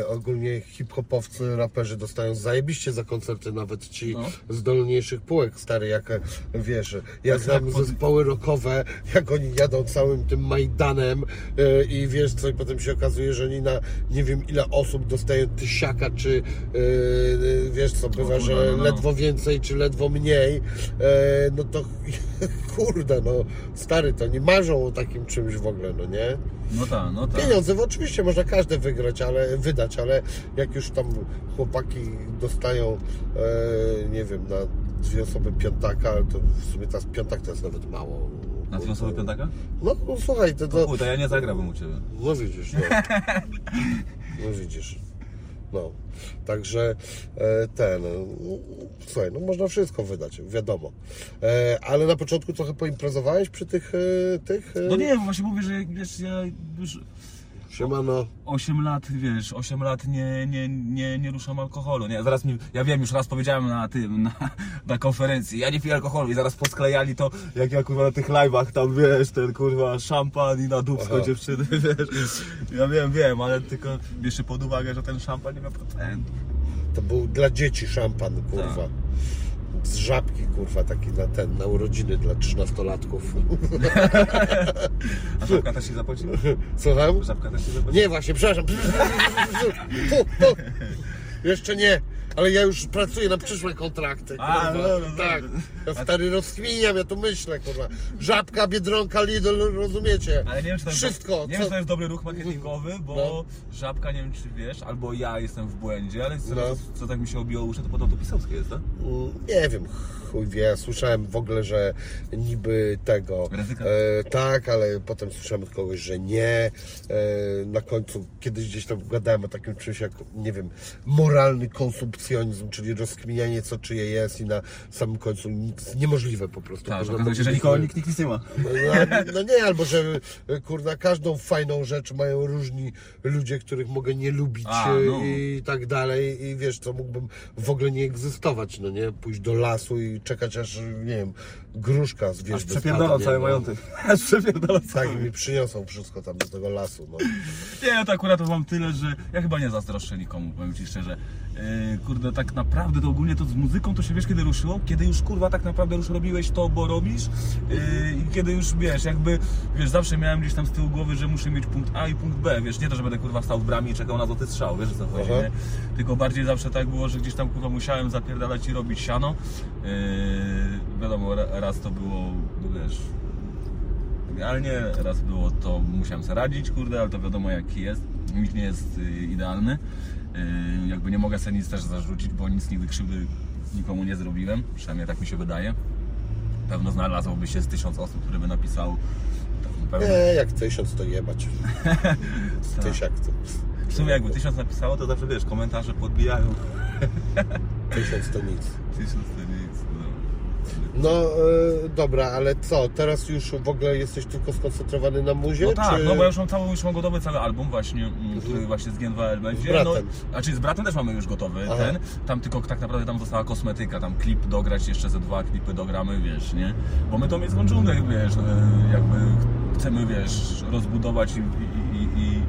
e, ogólnie hip-hopowcy, raperzy dostają zajebiście za koncerty, nawet ci No. z dolniejszych półek, stary, jak wiesz, ja Tak, znam tak, pod- zespoły rockowe, jak oni jadą całym tym Majdanem e, i wiesz co, i potem się okazuje, że oni na nie wiem ile osób dostają tysiaka, czy e, wiesz co, bywa, kurwa, że no, no. ledwo więcej, czy ledwo mniej, e, no to [laughs] kurde, no stary, to nie marzą o takim czymś w ogóle, no nie? No tak, no tak. Pieniądze, bo oczywiście można każde wygrać, ale wydać, ale jak już tam chłopaki dostają, e, nie wiem, na dwie osoby piątaka, to w sumie teraz piątak to jest nawet mało. Na dwie osoby piątaka? No, no słuchaj, to, To to ja nie zagrałbym u Ciebie. no widzisz, no. [laughs] No widzisz. No. Także e, ten. e, Słuchaj, no można wszystko wydać, wiadomo. E, ale na początku trochę poimprezowałeś przy tych tych. No nie, właśnie mówię, że wiesz, ja już Siemano. 8 lat, wiesz, 8 lat nie, nie, nie, nie ruszam alkoholu, nie? Zaraz mi, ja wiem, już raz powiedziałem na tym, na, na konferencji, ja nie piję alkoholu i zaraz posklejali to, jak ja kurwa na tych live'ach tam, wiesz, ten kurwa szampan i na dubsko Aha. dziewczyny, [laughs] wiesz. Ja wiem, wiem, ale tylko bierzcie pod uwagę, że ten szampan nie ma procentu. To był dla dzieci szampan, kurwa. Tak. Z żabki, kurwa, taki na ten, na urodziny dla trzynastolatków. [laughs] A żabka też się zapłaci? Słucham? Żabka też się zapłaci? Nie, właśnie, przepraszam. [laughs] Jeszcze nie, ale ja już pracuję na przyszłe kontrakty. A, no, no, no. tak. Ja stary rozkminiam, ja tu myślę, kurwa. Żabka, Biedronka, Lidl, rozumiecie? Ale nie wiem, czy to jest, Wszystko. nie wiem, czy to jest dobry ruch marketingowy, bo No. żabka, nie wiem czy wiesz, albo ja jestem w błędzie, ale co, co tak mi się obiło uszy, to podobno to pisowskie jest, tak? Nie wiem, chuj wie. Słyszałem w ogóle, że niby tego. E, tak, ale potem słyszałem od kogoś, że nie. E, na końcu kiedyś gdzieś tam gadałem o takim czymś jak, nie wiem, moralny konsumpcjonizm, czyli rozkminianie co czyje jest i na samym końcu nic niemożliwe po prostu. Tak, że Kurwa, okazuje się, że moglibyśmy- nikogo nikt, nikt nic nie ma. no, no nie, albo że kurna, każdą fajną rzecz mają różni ludzie, których mogę nie lubić A, e, no. i tak dalej i wiesz co, mógłbym w ogóle nie egzystować, no nie? Pójść do lasu i czekać aż, nie wiem, gruszka z wierzby przepierdolam spada, cały majątek. [laughs] Aż przepierdolam Tak, cały i mi przyniosą wszystko tam do tego lasu, no. Nie, to akurat to mam tyle, że ja chyba nie zazdroszczę nikomu, powiem Ci szczerze. Yy, kurde, tak naprawdę to ogólnie to z muzyką to się wiesz kiedy ruszyło? Kiedy już kurwa tak naprawdę już robiłeś to, bo robisz yy, i kiedy już wiesz, jakby, wiesz, zawsze miałem gdzieś tam z tyłu głowy, że muszę mieć punkt A i punkt B, wiesz, nie to, że będę kurwa stał w bramie i czekał na złoty strzał, wiesz co chodzi? Tylko bardziej zawsze tak było, że gdzieś tam kurwa musiałem zapierdalać i robić siano. Yy, wiadomo, ra- raz to było, no wiesz, Idealnie, raz było to, musiałem sobie radzić, kurde, ale to wiadomo jaki jest. Nikt nie jest y, idealny. Y, jakby nie mogę sobie nic też zarzucić, bo nic nigdy krzywdy nikomu nie zrobiłem. Przynajmniej tak mi się wydaje. Pewno znalazłoby się z tysiąc osób, które by napisało. Pewno. Nie, jak tysiąc to jebać. [laughs] Tysiak to... W sumie jakby tysiąc napisało, to zawsze wiesz, komentarze podbijają. Tysiąc to nic. [laughs] Tysiąc to. No e, dobra, ale co, teraz już w ogóle jesteś tylko skoncentrowany na muzie? No tak, czy... no bo ja już mam cały, już mam gotowy cały album właśnie, mm, który właśnie z Gen2L będzie. bratem. No, a czyli z bratem też mamy już gotowy Aha. ten. Tam tylko tak naprawdę tam została kosmetyka, tam klip dograć, jeszcze ze dwa klipy dogramy, wiesz, nie? Bo my to jest dżunglę, wiesz, e, jakby chcemy, wiesz, rozbudować i, i, i, i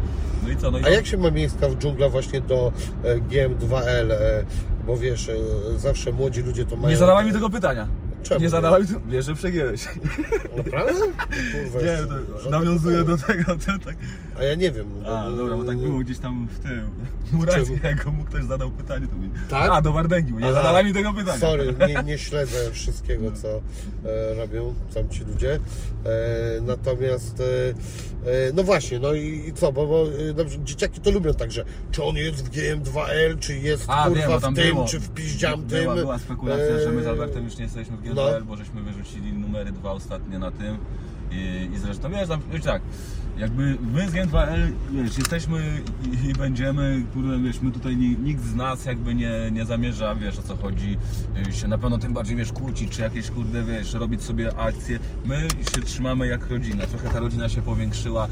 no i co, no i A jak się ma miejska w dżungla właśnie do e, GM2L? E, bo wiesz, zawsze młodzi ludzie to mają... Nie zadawaj mi tego pytania. Czemu? Nie tego, wiesz, że przegięłeś. Naprawdę? Kurwa, Nie, jeszcze- to nawiązuję pytań. do tego, to tak. A ja nie wiem. A, no, dobra, bo tak no, było gdzieś tam w tym muracie, jak mu ktoś zadał pytanie, to mi... Tak? A, do Wardęgiu, nie Aha. zadawaj mi tego pytania. Sorry, nie, nie śledzę wszystkiego, co e, robią tamci ludzie. E, natomiast, e, e, no właśnie, no i, i co, bo, bo e, przykład dzieciaki to lubią także, czy on jest w GM2L, czy jest A, kurwa wiem, bo tam w tym, było. czy w piździam tym. Była, była spekulacja, że my z E, Albertem już nie jesteśmy w GDL, no. bo żeśmy wyrzucili numery dwa ostatnie na tym. I, i zresztą wiesz, tam, wiesz tak, jakby my z Gen2L, wiesz, jesteśmy i, i będziemy, kurde, wiesz, my tutaj ni- nikt z nas jakby nie, nie zamierza, wiesz o co chodzi, y, się na pewno tym bardziej, wiesz, kłócić, czy jakieś, kurde, wiesz, robić sobie akcje. My się trzymamy jak rodzina, trochę ta rodzina się powiększyła, e,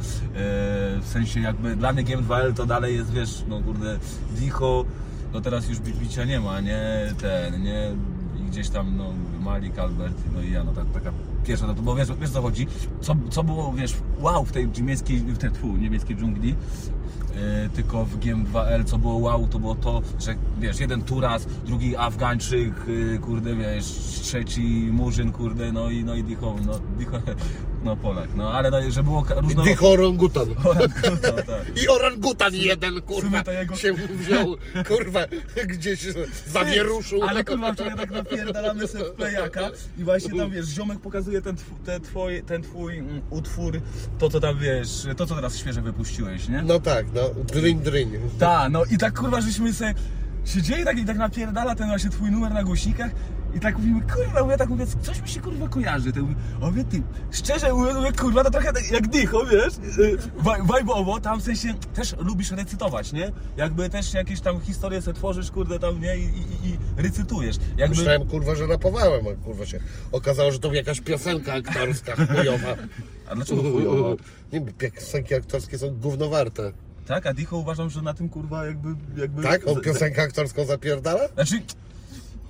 w sensie jakby dla mnie Game2L to dalej jest, wiesz, no kurde, Dicho, to teraz już bi- bicia nie ma, nie, ten, nie, gdzieś tam, no, Malik, Albert, no i ja, no tak, taka pierwsza, no to, bo wiesz, wiesz co chodzi, co, co było, wiesz, wow w tej niemieckiej, w tej, tfu, niemieckiej dżungli, e, tylko w GM2L, co było wow, to było to, że wiesz, jeden Turas, drugi Afgańczyk, e, kurde, wiesz, trzeci Murzyn, kurde, no i, no i Dicho, no, Dicho, [laughs] no Polak, no, ale no, że było różno... Dych orangutan. [laughs] No, tak. I orangutan jeden, kurwa, jego- się wziął, kurwa, gdzieś zawieruszył. Ale kurwa, wczoraj tak napierdalamy sobie w plejaka i właśnie tam wiesz, ziomek pokazuje ten, tw- te ten twój mm, utwór, to co tam wiesz, to co teraz świeże wypuściłeś, nie? No tak, no, dryń, dryń. Tak, no i tak kurwa, żeśmy sobie siedzieli tak i tak napierdala ten właśnie twój numer na głośnikach i tak mówimy, kurwa, mówię tak mówię, coś mi się kurwa kojarzy. To mówię, o wie ty, szczerze mówię, mówię, kurwa, to trochę tak jak dycho, wiesz, y, waj- wajbowo, tam w sensie też lubisz recytować, nie? Jakby też jakieś tam historie sobie tworzysz, kurde, tam, nie? I, i, i recytujesz. Jakby... Myślałem, kurwa, że rapowałem, a kurwa się okazało, że to jakaś piosenka aktorska chujowa. [laughs] A dlaczego chujowo? [laughs] Nie, piosenki aktorskie są gównowarte. Tak, a Dicho uważam, że na tym kurwa jakby... jakby Tak? On piosenkę aktorską zapierdala? Znaczy...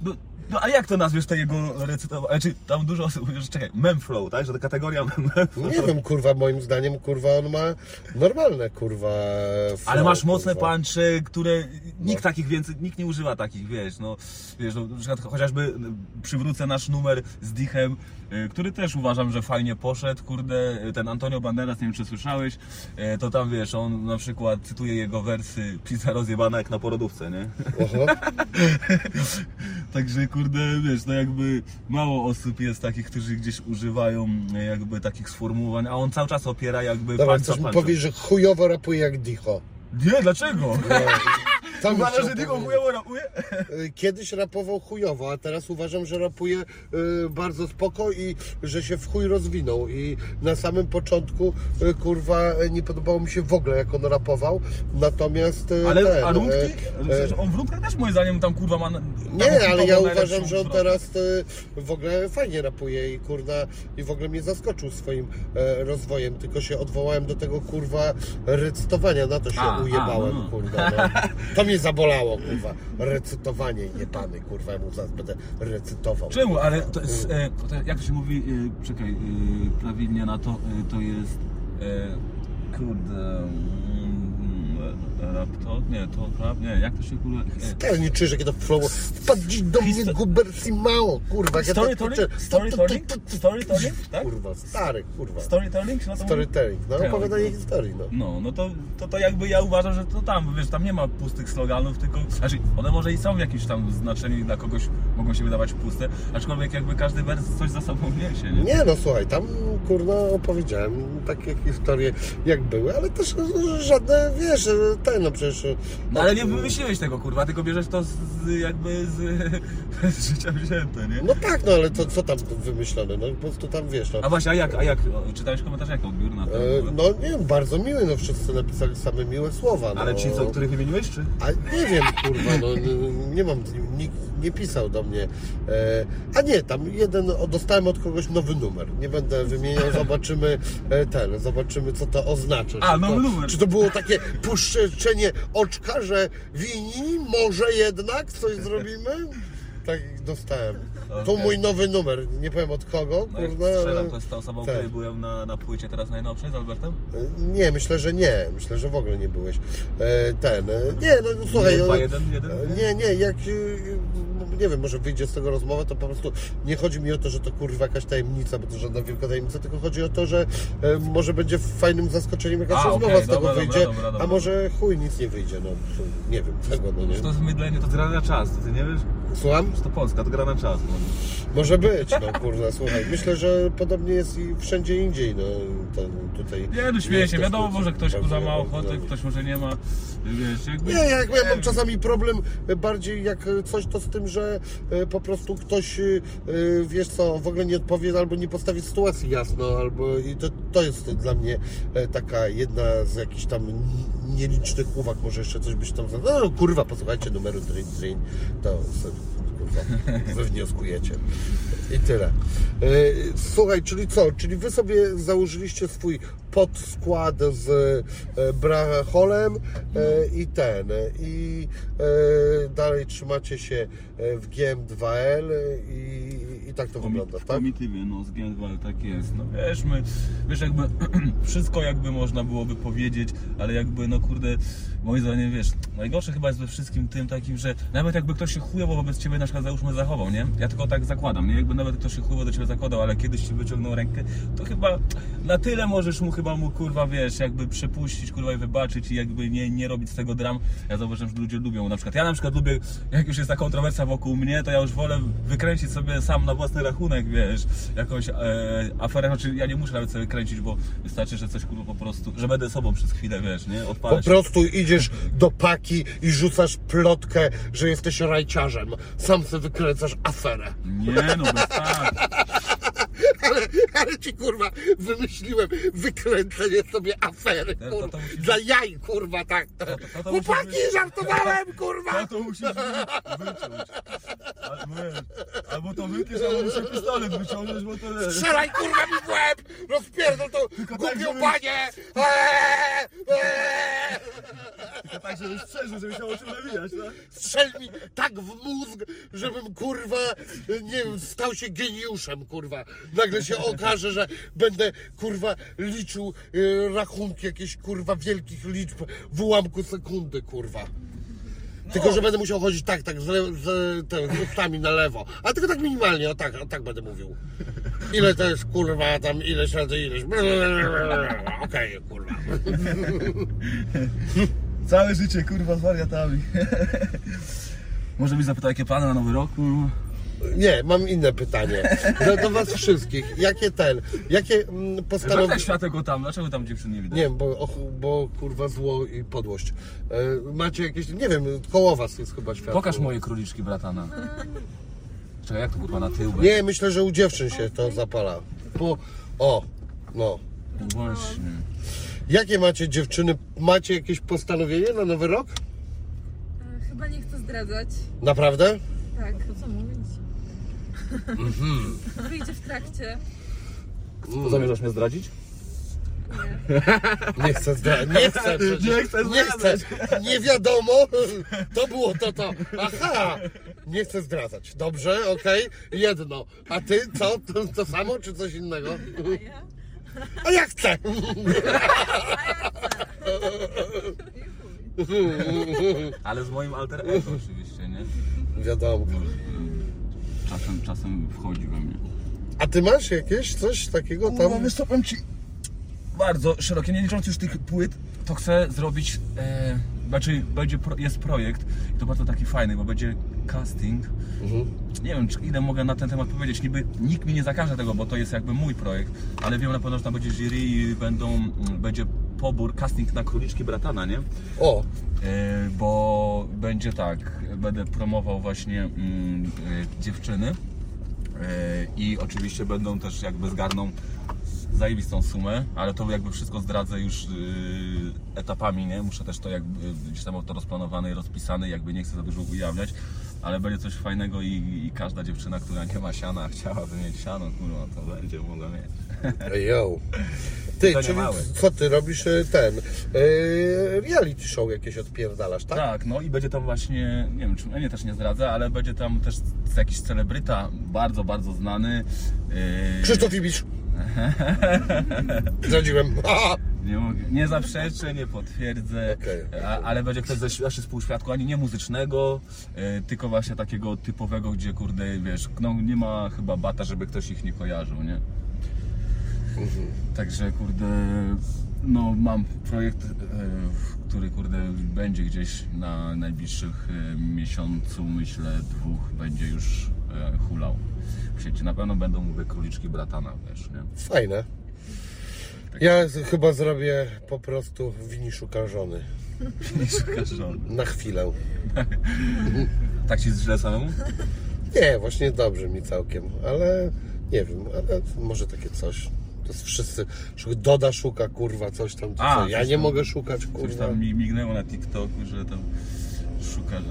No, no a jak to nazwiesz te jego recytowanie? Znaczy tam dużo osób mówi, że czekaj, memflow, tak? Że to kategoria memflow. Nie wiem, kurwa, moim zdaniem, kurwa, on ma normalne, kurwa, flow, Ale masz mocne kurwa. punche, które nikt takich więcej, nikt nie używa takich, wiesz, no, wiesz, no, na przykład chociażby przywrócę nasz numer z Dichem, y, który też uważam, że fajnie poszedł, kurde, y, ten Antonio Banderas, nie wiem czy słyszałeś, y, to tam wiesz, on na przykład cytuje jego wersy pizza rozjebana jak na porodówce, nie? Oho. [laughs] Także kurde, wiesz, no jakby mało osób jest takich, którzy gdzieś używają e, jakby takich sformułowań, a on cały czas opiera jakby Dobra, za mi punchem. powiedzieć, że chujowo rapuje jak Dicho. Nie, dlaczego? [laughs] Mi Uważasz, że tylko chujowo rapuje? Y, Kiedyś rapował chujowo, a teraz uważam, że rapuje y, bardzo spoko i że się w chuj rozwinął. I na samym początku, y, kurwa, nie podobało mi się w ogóle, jak on rapował. Natomiast y, Ale ten, a rundki? y, on w rundkach też moim zdaniem tam kurwa ma... taką Nie, ale ja najlepszą uważam, że on teraz y, w ogóle fajnie rapuje i kurwa i w ogóle mnie zaskoczył swoim e, rozwojem, tylko się odwołałem do tego kurwa recytowania, na to się a, ujebałem, no, no. kurwa. No. To mnie zabolało, kurwa. Recytowanie jebany, kurwa, ja mu zaraz będę recytował. Czemu? Ale to jest, e, to, jak to się mówi, e, czekaj, e, prawidłnie na to, e, to jest, e, kurde, Laptop? Nie, to rap, nie, jak to się kurwa... e, Teraz nie czujesz, jakie to flow. Wpadź do mnie, Gubersi mało, kurwa. to Storytelling? Storytelling? Storytelling? Tak? Kurwa, stary, kurwa. Storytelling na to? Storytelling, no opowiadanie historii, no. No, no to, to, to jakby ja uważam, że to tam, wiesz, tam nie ma pustych sloganów, tylko, znaczy one może i są w jakimś tam znaczeniu dla kogoś mogą się wydawać puste, aczkolwiek jakby każdy wers coś za sobą niesie, nie? Nie no, słuchaj, tam kurna opowiedziałem takie historie jak były, ale też e, żadne, wiesz, ten no przecież... e, No ale nie wymyśliłeś tego, kurwa, tylko bierzesz to z, jakby z, [laughs] z życia wzięte, nie? No tak, no ale to co tam wymyślone, no po prostu tam wiesz, no. A właśnie, a jak, a jak, czytałeś komentarz, jak odbiór na to? E, No nie wiem, bardzo miły, no wszyscy napisali same miłe słowa. No. Ale ci, co, których wymieniłeś, czy? A nie wiem, kurwa, no nie mam, nikt nie pisał do mnie. E, a nie, tam jeden, dostałem od kogoś nowy numer. Nie będę wymieniał, [laughs] zobaczymy e, ten, zobaczymy co to oznacza. A, to, numer. Czy to było takie puszczenie oczka, że wini, może jednak coś zrobimy? Tak dostałem. To Okej. mój nowy numer, nie powiem od kogo, No kurwa. strzelam, to jest ta osoba, u tak. której byłem na, na płycie teraz najnowszej z Albertem? Nie, myślę, że nie. Myślę, że w ogóle nie byłeś. E, ten. e, Nie, no słuchaj. Nie, no, dwa, jeden, jeden? Nie, nie, jak. E, Nie wiem, może wyjdzie z tego rozmowa, to po prostu nie chodzi mi o to, że to kurwa jakaś tajemnica, bo to żadna wielka tajemnica, tylko chodzi o to, że e, może będzie fajnym zaskoczeniem jakaś A, rozmowa okej, z tego dobra, wyjdzie, dobra, dobra. a może chuj nic nie wyjdzie, no nie wiem tego, no nie. To jest mydlenie, to gra na czas, ty nie wiesz? Słucham? To Polska, to gra na czas. No. Może być, no kurwa, słuchaj. Myślę, że podobnie jest i wszędzie indziej, no to tutaj. Nie, no śmieję się, wiadomo, to może ktoś kurwa ma ochotę, ktoś może nie ma, wiesz, jakby... Nie, jak ja mam czasami problem bardziej jak coś to z tym, że e, po prostu ktoś, e, wiesz co, w ogóle nie odpowie albo nie postawi sytuacji jasno, albo i to, to jest dla mnie e, taka jedna z jakichś tam nielicznych uwag, może jeszcze coś byś tam za... No kurwa, posłuchajcie numeru Drain Drain, to sobie, kurwa, wywnioskujecie. I tyle. E, Słuchaj, czyli co? Czyli wy sobie założyliście swój podskład z e, Bracholem e, i ten. I e, dalej trzymacie się w GM2L i, i tak to wygląda, W tak? komitywie, no z Gędwal tak jest. No wiesz, my, wiesz jakby [clears throat] wszystko jakby można byłoby powiedzieć, ale jakby no kurde, moim zdaniem wiesz, najgorsze chyba jest we wszystkim tym takim, że nawet jakby ktoś się chujowo wobec ciebie na przykład załóżmy zachował, nie? Ja tylko tak zakładam, nie? Jakby nawet ktoś się chujowo do ciebie zakładał, ale kiedyś ci wyciągnął rękę, to chyba na tyle możesz mu chyba mu kurwa wiesz, jakby przepuścić, kurwa i wybaczyć i jakby nie, nie robić z tego dram. Ja zauważyłem, że ludzie lubią na przykład. Ja na przykład lubię, jak już jest ta kontrowersja wokół mnie, to ja już wolę wykręcić sobie sam na własny rachunek, wiesz, jakąś e, aferę, znaczy ja nie muszę nawet sobie kręcić, bo wystarczy, że coś kurwa po prostu, że będę sobą przez chwilę, wiesz, nie? Po Odpalać. prostu idziesz do paki i rzucasz plotkę, że jesteś rajciarzem. Sam sobie wykręcasz aferę. Nie no, bez tak. Ale, ale ci kurwa wymyśliłem wykręcenie sobie afery, To- to- kurwa. to musisz- Dla jaj, kurwa, tak. to- to Chłopaki, musisz- żartowałem, kurwa. No to musisz wyciąć. Albo, wiesz, albo to wypisz, albo muszę pistolet wyciągnąć, bo to wiesz. Strzelaj kurwa mi w łeb! Rozpierdol to tak, głupią żeby- panie! Eee, eee. Tylko tak, żebyś przeżył, żebyś miał czym nawijać, no. Strzel mi tak w mózg, żebym kurwa, nie wiem, stał się geniuszem, kurwa. Nagle się okaże, że będę kurwa liczył y, rachunki jakieś kurwa wielkich liczb w ułamku sekundy, kurwa. Tylko, że będę musiał chodzić tak, tak, z, le- z, z ustami na lewo. A tylko tak minimalnie, o tak, o tak będę mówił. Ile to jest, kurwa, tam ileś razy ileś. Okej, kurwa. [laughs] Całe życie, kurwa, z wariatami. [laughs] Może byś zapytał, jakie plany na nowy rok? Nie, mam inne pytanie. Do, do was wszystkich. Jakie ten, jakie mm, Dlaczego postanowienia... światełko tam? Dlaczego tam dziewczyn nie widać? Nie wiem, bo, och, bo kurwa zło i podłość. E, macie jakieś, nie wiem, koło was jest chyba światło. Pokaż moje króliczki bratana. Czekaj, jak to kurwa na tył? Nie, myślę, że u dziewczyn się to zapala. Bo, o, no. No Właśnie. Jakie macie dziewczyny, macie jakieś postanowienie na nowy rok? E, Chyba nie chcę zdradzać. Naprawdę? Tak. To co mówić? Mhm. Wyjdzie w trakcie. Zamierzasz mnie zdradzić? Nie. Nie chcę zdradzić. Nie chcę, przecież. Nie chcę nie chcę. zdradzać. Nie wiadomo. To było to, to. Aha. Nie chcę zdradzać. Dobrze, okej. Jedno. A ty co? To, to samo czy coś innego? A ja? A ja chcę. I [laughs] chuj. Ale z moim alter ego oczywiście, nie? Wiadomo. Czasem, czasem wchodzi we mnie. A ty masz jakieś coś takiego tam? No, powiem ci, bardzo szerokie, nie licząc już tych płyt, to chcę zrobić, e, znaczy będzie, pro, jest projekt i to bardzo taki fajny, bo będzie casting. Nie wiem, czy ile mogę na ten temat powiedzieć, niby nikt mi nie zakaże tego, bo to jest jakby mój projekt, ale wiem na pewno, że tam będzie jury i będą, mm, będzie pobór, casting na Króliczki Bratana, nie? O, E, bo będzie tak, będę promował właśnie mm, e, dziewczyny e, i oczywiście będą też jakby zgarną zajebistą sumę, ale to jakby wszystko zdradzę już y, etapami, nie? Muszę też to jakby gdzieś tam to rozplanowane i rozpisane, jakby nie chcę za dużo ujawniać, ale będzie coś fajnego i, i każda dziewczyna, która nie ma siana, a [laughs] chciałaby mieć siano, kurwa, to będzie mogła mieć. yo. Ty, czyli małe. co ty robisz e, ten? E, reality show jakieś odpierdalasz, tak? Tak, no i będzie tam właśnie, nie wiem, czy ja nie też nie zdradzę, ale będzie tam też jakiś celebryta, bardzo, bardzo znany. Yy, Krzysztof Ibisz. [laughs] Zdradziłem. [laughs] Nie, mogę, nie zaprzeczę, nie potwierdzę, Okej. a, ale będzie ktoś ze właśnie współświadku, ani nie muzycznego, yy, tylko właśnie takiego typowego, gdzie kurde, wiesz, no nie ma chyba bata, żeby ktoś ich nie kojarzył, nie? Także kurde, no mam projekt, yy, który kurde będzie gdzieś na najbliższych yy, miesiącu, myślę dwóch, będzie już hulał w sieci. Na pewno będą mówię króliczki bratana, wiesz, nie? Fajne. Ja z- chyba zrobię po prostu wini szuka żony. Nie szukasz żony. Na chwilę. [laughs] Tak ci źle samemu? Nie, właśnie dobrze mi całkiem, ale nie wiem, ale może takie coś. To jest wszyscy. Doda szuka kurwa coś tam. A, co? Ja coś nie tam- mogę szukać Coś kurwa. tam mi mignęło na TikToku, że tam szuka.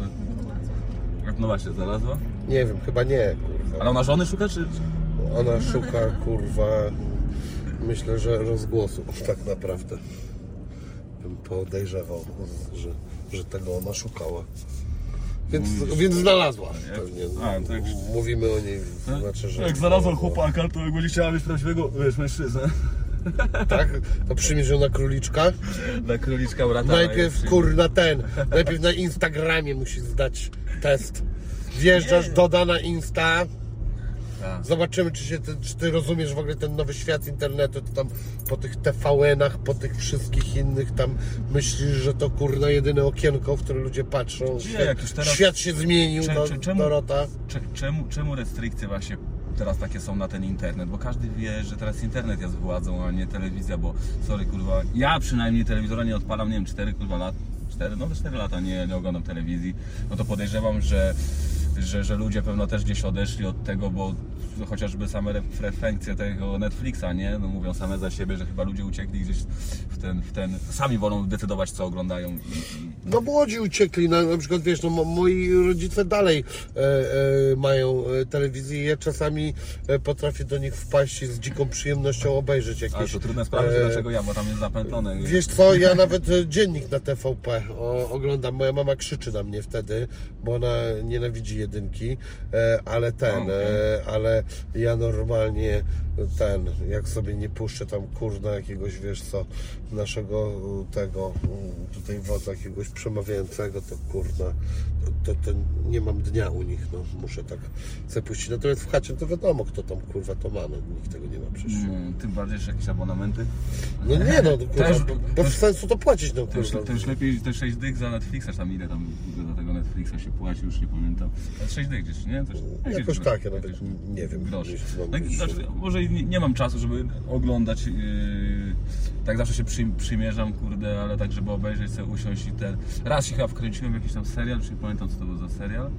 No właśnie, znalazła? Nie wiem, chyba nie kurwa. Ale ona żony szuka, czy. Ona szuka kurwa. Myślę, że rozgłosu [laughs] tak naprawdę. Bym podejrzewał, że, że tego ona szukała. Więc, więc znalazła pewnie. A, tak. Mówimy o niej, znaczy, że. Jak znalazła chłopaka, to będzie chciała mieć prawdziwego, wiesz, mężczyznę. Tak? To przyjmiesz ją na króliczka? Na króliczka brata. Najpierw kurna ten. Najpierw na Instagramie musisz zdać test. Wjeżdżasz, doda na Insta. Tak. Zobaczymy, czy, się ty, czy ty rozumiesz w ogóle ten nowy świat internetu. To tam po tych TVN-ach, po tych wszystkich innych tam myślisz, że to kurna jedyne okienko, w które ludzie patrzą. Nie, jak już teraz- Świat się zmienił, Cze- cze- czemu- Dorota. Cze- Czemu, czemu restrykcje właśnie teraz takie są na ten internet? Bo każdy wie, że teraz internet jest władzą, a nie telewizja, bo sorry kurwa, ja przynajmniej telewizora nie odpalam, nie wiem, 4 kurwa lat, 4, no to 4 lata nie, nie oglądam telewizji, no to podejrzewam, że, że, że ludzie pewno też gdzieś odeszli od tego, bo chociażby same re- frekwencje tego Netflixa, nie? No mówią same za siebie, że chyba ludzie uciekli gdzieś w ten, w ten sami wolą decydować co oglądają i, i No młodzi uciekli, na, na przykład wiesz, no mo- moi rodzice dalej e, e, mają e, telewizję i ja czasami e, potrafię do nich wpaść i z dziką przyjemnością obejrzeć jakieś... ale to trudne sprawy, e, dlaczego ja, bo tam jest zapętlone. Wiesz co, ja nawet e, dziennik na TVP o, oglądam. Moja mama krzyczy na mnie wtedy, bo ona nienawidzi jedynki, e, ale ten, e, ale ja normalnie ten, jak sobie nie puszczę tam kurna jakiegoś, wiesz co, naszego e, tego tutaj wodza jakiegoś przemawiającego, to kurna, to, to, nie mam dnia u nich, no muszę tak sobie puścić. Natomiast w chacie to wiadomo, kto tam kurwa to ma, no nikt tego nie ma przecież. Mm, Tym bardziej, że jakieś abonamenty. No nie no, [laughs] kurwa, bo, bo w sensu to płacić, no To już, kurwa. to już lepiej te 6 dych za Netflixa, tam ile tam za tego Netflixa się płaci, już nie pamiętam. Ale 6 dych gdzieś, nie? Coś, Jakoś jakieś- tak, ja nawet nie wiem. Groszy. Tak, już- znaczy, może nie, nie mam czasu, żeby oglądać. Yy, tak zawsze się przy, przymierzam, kurde, ale tak, żeby obejrzeć sobie, usiąść i ten. Raz się chyba wkręciłem w jakiś tam serial, już nie pamiętam co to był za serial.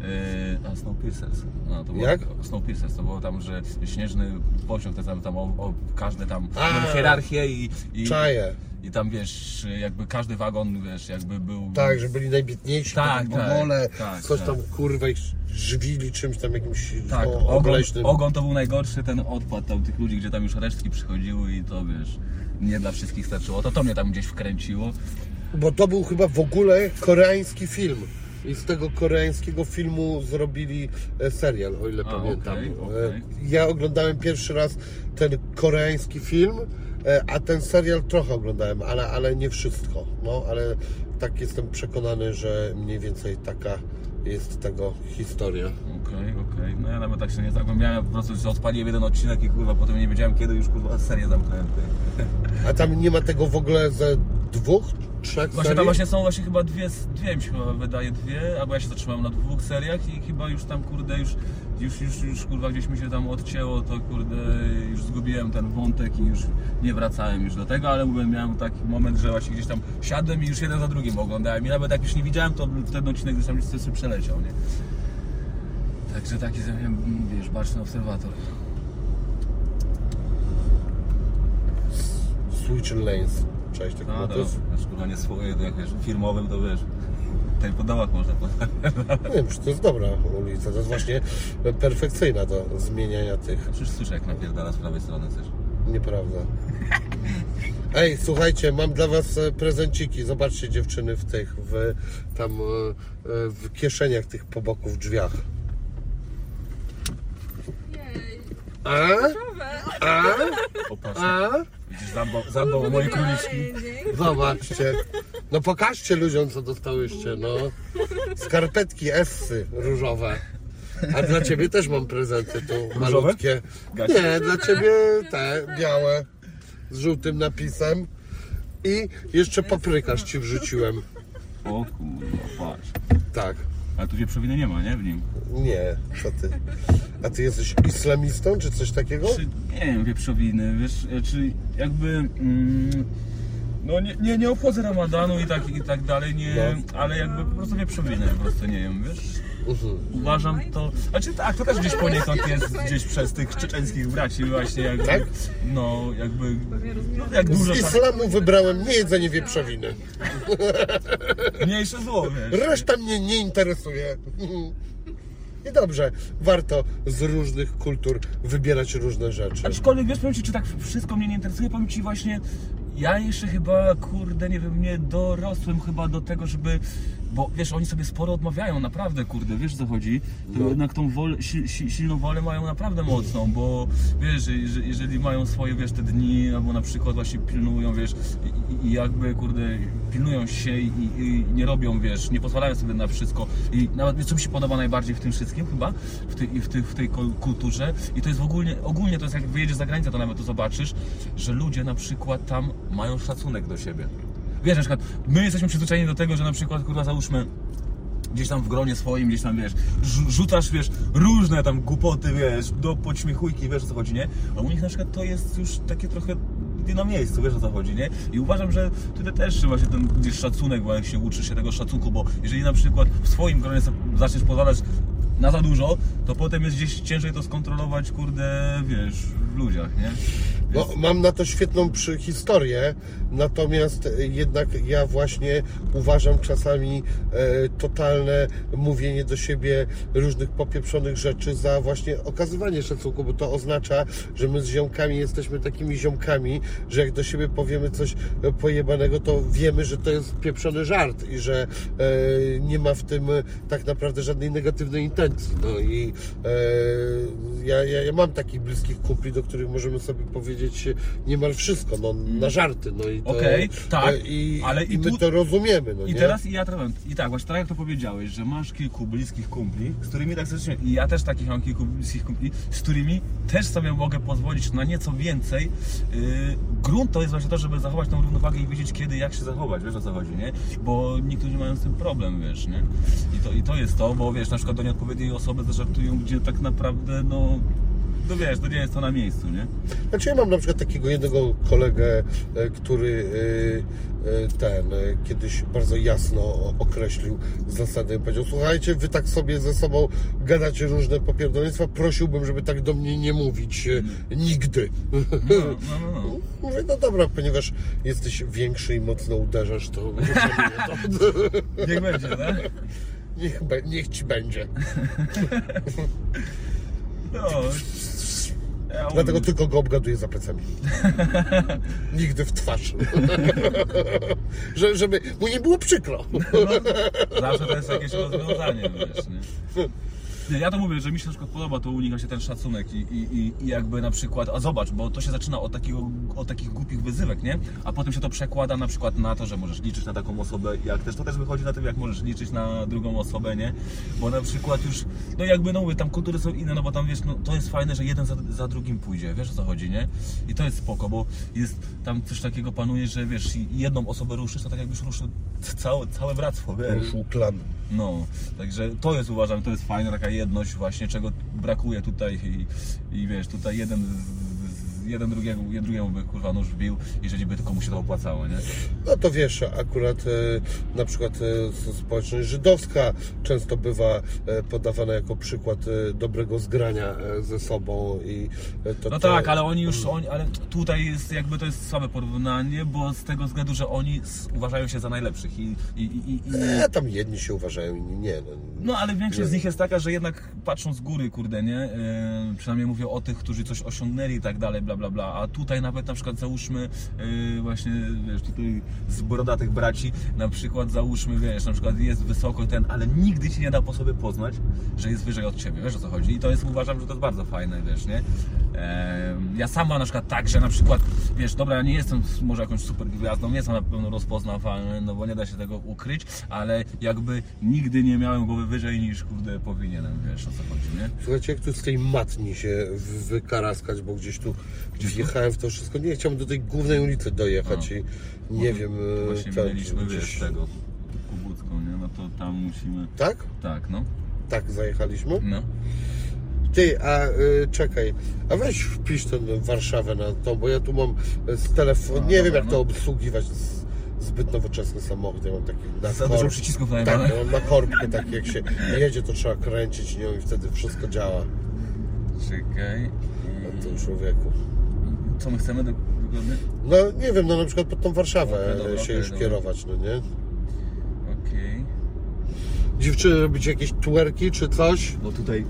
Yy, a Snowpiercers. To było, Jak? Snowpiercers, to było tam, że śnieżny pociąg, te tam, tam o, o każde tam A. hierarchię i, i, Czaję. I tam wiesz, jakby każdy wagon, wiesz, jakby był. Tak, że byli najbiedniejsi, Tak, tak, tak, tak, coś tak. tam kurwa ich żywili czymś tam jakimś Tak, no, ogon, ogon to był najgorszy ten odpad tam tych ludzi, gdzie tam już resztki przychodziły i to wiesz, nie dla wszystkich starczyło. To to mnie tam gdzieś wkręciło. Bo to był chyba w ogóle koreański film. I z tego koreańskiego filmu zrobili e, serial, o ile A, pamiętam. okej, E, okej. Ja oglądałem pierwszy raz ten koreański film, a ten serial trochę oglądałem, ale, ale nie wszystko. No, ale tak jestem przekonany, że mniej więcej taka jest tego historia. Okej, okej. No ja nawet tak się nie zagłębiałem, po prostu odpaliłem jeden odcinek i kurwa potem nie wiedziałem kiedy już kurwa serię zamknąłem. A tam nie ma tego w ogóle ze dwóch, trzech Właśnie serii? tam właśnie są właśnie chyba dwie, dwie mi się chyba wydaje dwie, albo ja się zatrzymałem na dwóch seriach i chyba już tam kurde już, już, już, już kurwa gdzieś mi się tam odcięło, to kurde już zgubiłem ten wątek i już nie wracałem już do tego, ale mówię, miałem taki moment, że właśnie gdzieś tam siadłem i już jeden za drugim oglądałem i nawet jak już nie widziałem, to ten odcinek gdzieś tam gdzieś sobie przeleciał, nie? Także taki jestem, wiesz, baczny obserwator. Switch Lanes. Cześć, tak No no, to jest kurwa nie swoje, to jak wiesz, firmowym to wiesz, tutaj po dołach można. Nie wiem, czy to jest dobra ulica. To jest właśnie perfekcyjna do zmieniania tych. Przecież słyszę jak napierdala z prawej strony coś. Nieprawda. Ej, słuchajcie, mam dla was e, prezenciki. Zobaczcie dziewczyny w tych, w tam e, e, w kieszeniach tych po boku w drzwiach. Jej. A? A? A? Widzisz, zadbał, zadbał o moje króliczki. Zobaczcie. No pokażcie ludziom, co dostałyście, no. Skarpetki Essy różowe. A dla ciebie też mam prezenty tu malutkie. Gacie? Nie, dla ciebie te białe z żółtym napisem. I jeszcze paprykarz ci wrzuciłem. O kurwa, patrz. Tak. Ale tu wieprzowiny nie ma, nie? W nim. Nie, co ty? A ty jesteś islamistą, czy coś takiego? Czy, nie wiem, wieprzowiny, wiesz, e, czy jakby... Mm, no nie, nie, nie obchodzę ramadanu i tak, i tak dalej, nie, ale jakby po prostu wieprzowiny po prostu nie wiem, wiesz. Mhm. Uważam to, znaczy tak, to też gdzieś poniekąd jest gdzieś przez tych czeczeńskich braci właśnie jakby, Tak? no jakby, no, jak dużo Z tak, islamu wybrałem nie jedzenie wieprzowiny. [laughs] mniejsze zło, wiesz. Reszta mnie nie interesuje. I dobrze, warto z różnych kultur wybierać różne rzeczy. Aczkolwiek wiesz, powiem Ci, czy tak wszystko mnie nie interesuje, powiem Ci właśnie, ja jeszcze chyba, kurde, nie wiem, nie dorosłem chyba do tego, żeby, bo wiesz, oni sobie sporo odmawiają, naprawdę, kurde, wiesz co chodzi, to No. jednak tą wolę, si, si, silną wolę mają naprawdę mocną, bo wiesz, jeżeli, jeżeli mają swoje, wiesz, te dni, albo na przykład właśnie pilnują, wiesz, i, i jakby, kurde, pilnują się i, i nie robią, wiesz, nie pozwalają sobie na wszystko i nawet wiesz, co mi się podoba najbardziej w tym wszystkim chyba, w tej, w tej, w tej kul- kulturze i to jest w ogólnie, ogólnie to jest jak wyjedziesz za granicę, to nawet to zobaczysz, że ludzie na przykład tam mają szacunek do siebie. Wiesz, na przykład my jesteśmy przyzwyczajeni do tego, że na przykład, kurwa, załóżmy, gdzieś tam w gronie swoim, gdzieś tam, wiesz, rzu- rzucasz, wiesz, różne tam głupoty, wiesz, do podśmiechujki, wiesz o co chodzi, nie? A u nich na przykład to jest już takie trochę na miejscu, wiesz o co chodzi, nie? I uważam, że tutaj też trzeba się ten gdzieś szacunek, bo jak się uczysz się tego szacunku, bo jeżeli na przykład w swoim gronie zaczniesz pozwalać na za dużo, to potem jest gdzieś ciężej to skontrolować, kurde, wiesz, w ludziach, nie? No, mam na to świetną historię, natomiast e, jednak ja właśnie uważam czasami e, totalne mówienie do siebie różnych popieprzonych rzeczy za właśnie okazywanie szacunku, bo to oznacza, że my z ziomkami jesteśmy takimi ziomkami, że jak do siebie powiemy coś e, pojebanego, to wiemy, że to jest pieprzony żart i że nie ma w tym tak naprawdę żadnej negatywnej intencji. No i ja, ja, ja mam takich bliskich kumpli, do których możemy sobie powiedzieć e, niemal wszystko, no na żarty, no i to, Okej, tak, i, ale i i my tu- to rozumiemy, no I nie? teraz i ja teraz, i tak, właśnie tak jak to powiedziałeś, że masz kilku bliskich kumpli, z którymi tak serdecznie, i ja też takich mam kilku bliskich kumpli, z którymi też sobie mogę pozwolić na nieco więcej. Yy, grunt to jest właśnie to, żeby zachować tą równowagę i wiedzieć kiedy, jak się zachować, wiesz o co chodzi, nie? Bo niektórzy mają z tym problem, wiesz, nie? I to, i to jest to, bo wiesz, na przykład do nieodpowiedniej osoby zażartują, gdzie tak naprawdę, no, no wiesz, to nie jest to na miejscu, nie? Znaczy ja mam na przykład takiego jednego kolegę, e, który e, e, ten kiedyś bardzo jasno określił zasady. Powiedział, słuchajcie, wy tak sobie ze sobą gadacie różne popierdolnictwa, prosiłbym, żeby tak do mnie nie mówić e, nigdy. No, no, no. no. [laughs] Mówię, no dobra, ponieważ jesteś większy i mocno uderzasz, to. [laughs] Niech będzie, tak? Niech, niech ci będzie. [laughs] No. Ja Dlatego tylko go obgaduję za plecami. [laughs] Nigdy w twarz. [laughs] Że, żeby mu nie było przykro. Zawsze to jest jakieś rozwiązanie, wiesz, nie? [laughs] Ja to mówię, że mi się na przykład podoba to u nich właśnie ten szacunek i, i, i, jakby na przykład, a zobacz, bo to się zaczyna od, takiego, od takich głupich wyzywek, nie? A potem się to przekłada na przykład na to, że możesz liczyć na taką osobę, jak też to też wychodzi na tym, jak możesz liczyć na drugą osobę, nie? Bo na przykład już, no jakby, no mówię, tam kultury są inne, no bo tam wiesz, no to jest fajne, że jeden za, za drugim pójdzie, wiesz o co chodzi, nie? I to jest spoko, bo jest tam coś takiego panuje, że wiesz, jedną osobę ruszysz, to tak jakbyś ruszył całe, całe bractwo, wiesz? Ruszył klan. No, także to jest uważam, to jest fajna taka jedność właśnie, czego brakuje tutaj i, i wiesz, tutaj jeden, jeden drugiego, jeden drugiemu by kurwa nóż wbił, jeżeli by tylko mu się to opłacało, nie? No to wiesz, akurat e, na przykład e, społeczność żydowska często bywa e, podawana jako przykład dobrego zgrania ze sobą i to No tak, ale oni już, oni, ale tutaj jest jakby to jest słabe porównanie, bo z tego względu, że oni uważają się za najlepszych i, i, i, i E, tam jedni się uważają, inni nie. No, No ale większość Nie. z nich jest taka, że jednak patrzą z góry, kurde, nie? Yy, przynajmniej mówię o tych, którzy coś osiągnęli i tak dalej, bla bla bla. A tutaj nawet na przykład załóżmy yy, właśnie, wiesz, tutaj z brodatych braci, na przykład załóżmy, wiesz, na przykład jest wysoko ten, ale nigdy ci nie da po sobie poznać, że jest wyżej od ciebie, wiesz o co chodzi? I to jest, uważam, że to jest bardzo fajne, wiesz, nie? Yy, ja sam mam na przykład tak, że na przykład, wiesz, dobra, ja nie jestem może jakąś super gwiazdą, nie jestem na pewno rozpoznawalny, no bo nie da się tego ukryć, ale jakby nigdy nie miałem głowy wyżej niż, kurde, powinienem, wiesz o co chodzi, nie? Słuchajcie, jak tu z tej matni się wy- wykaraskać, bo gdzieś tu wjechałem w to wszystko. Nie chciałem do tej głównej ulicy dojechać i nie wiem. e, Właśnie tak, minęliśmy, gdzieś- wiesz, tego, Kubucką, nie? No to tam musimy... Tak? Tak, no, Tak zajechaliśmy? no. Ty, a y, czekaj, a weź wpisz tę Warszawę na to, bo ja tu mam z telefonu, No, nie wiem jak no. to obsługiwać, z, zbyt nowoczesny samochód, ja mam taki na Za dużo przycisków Tak, najebane. ja mam na korbkę tak, jak się jedzie, to trzeba kręcić nią i wtedy wszystko działa Czekaj. na tym człowieku. Co my chcemy do- dokładnie? No nie wiem, no na przykład pod tą Warszawę Okej, dobra, się okej, już dobra. kierować, no nie? Okej. Dziewczyny, robicie jakieś twerki czy coś? Bo tutaj...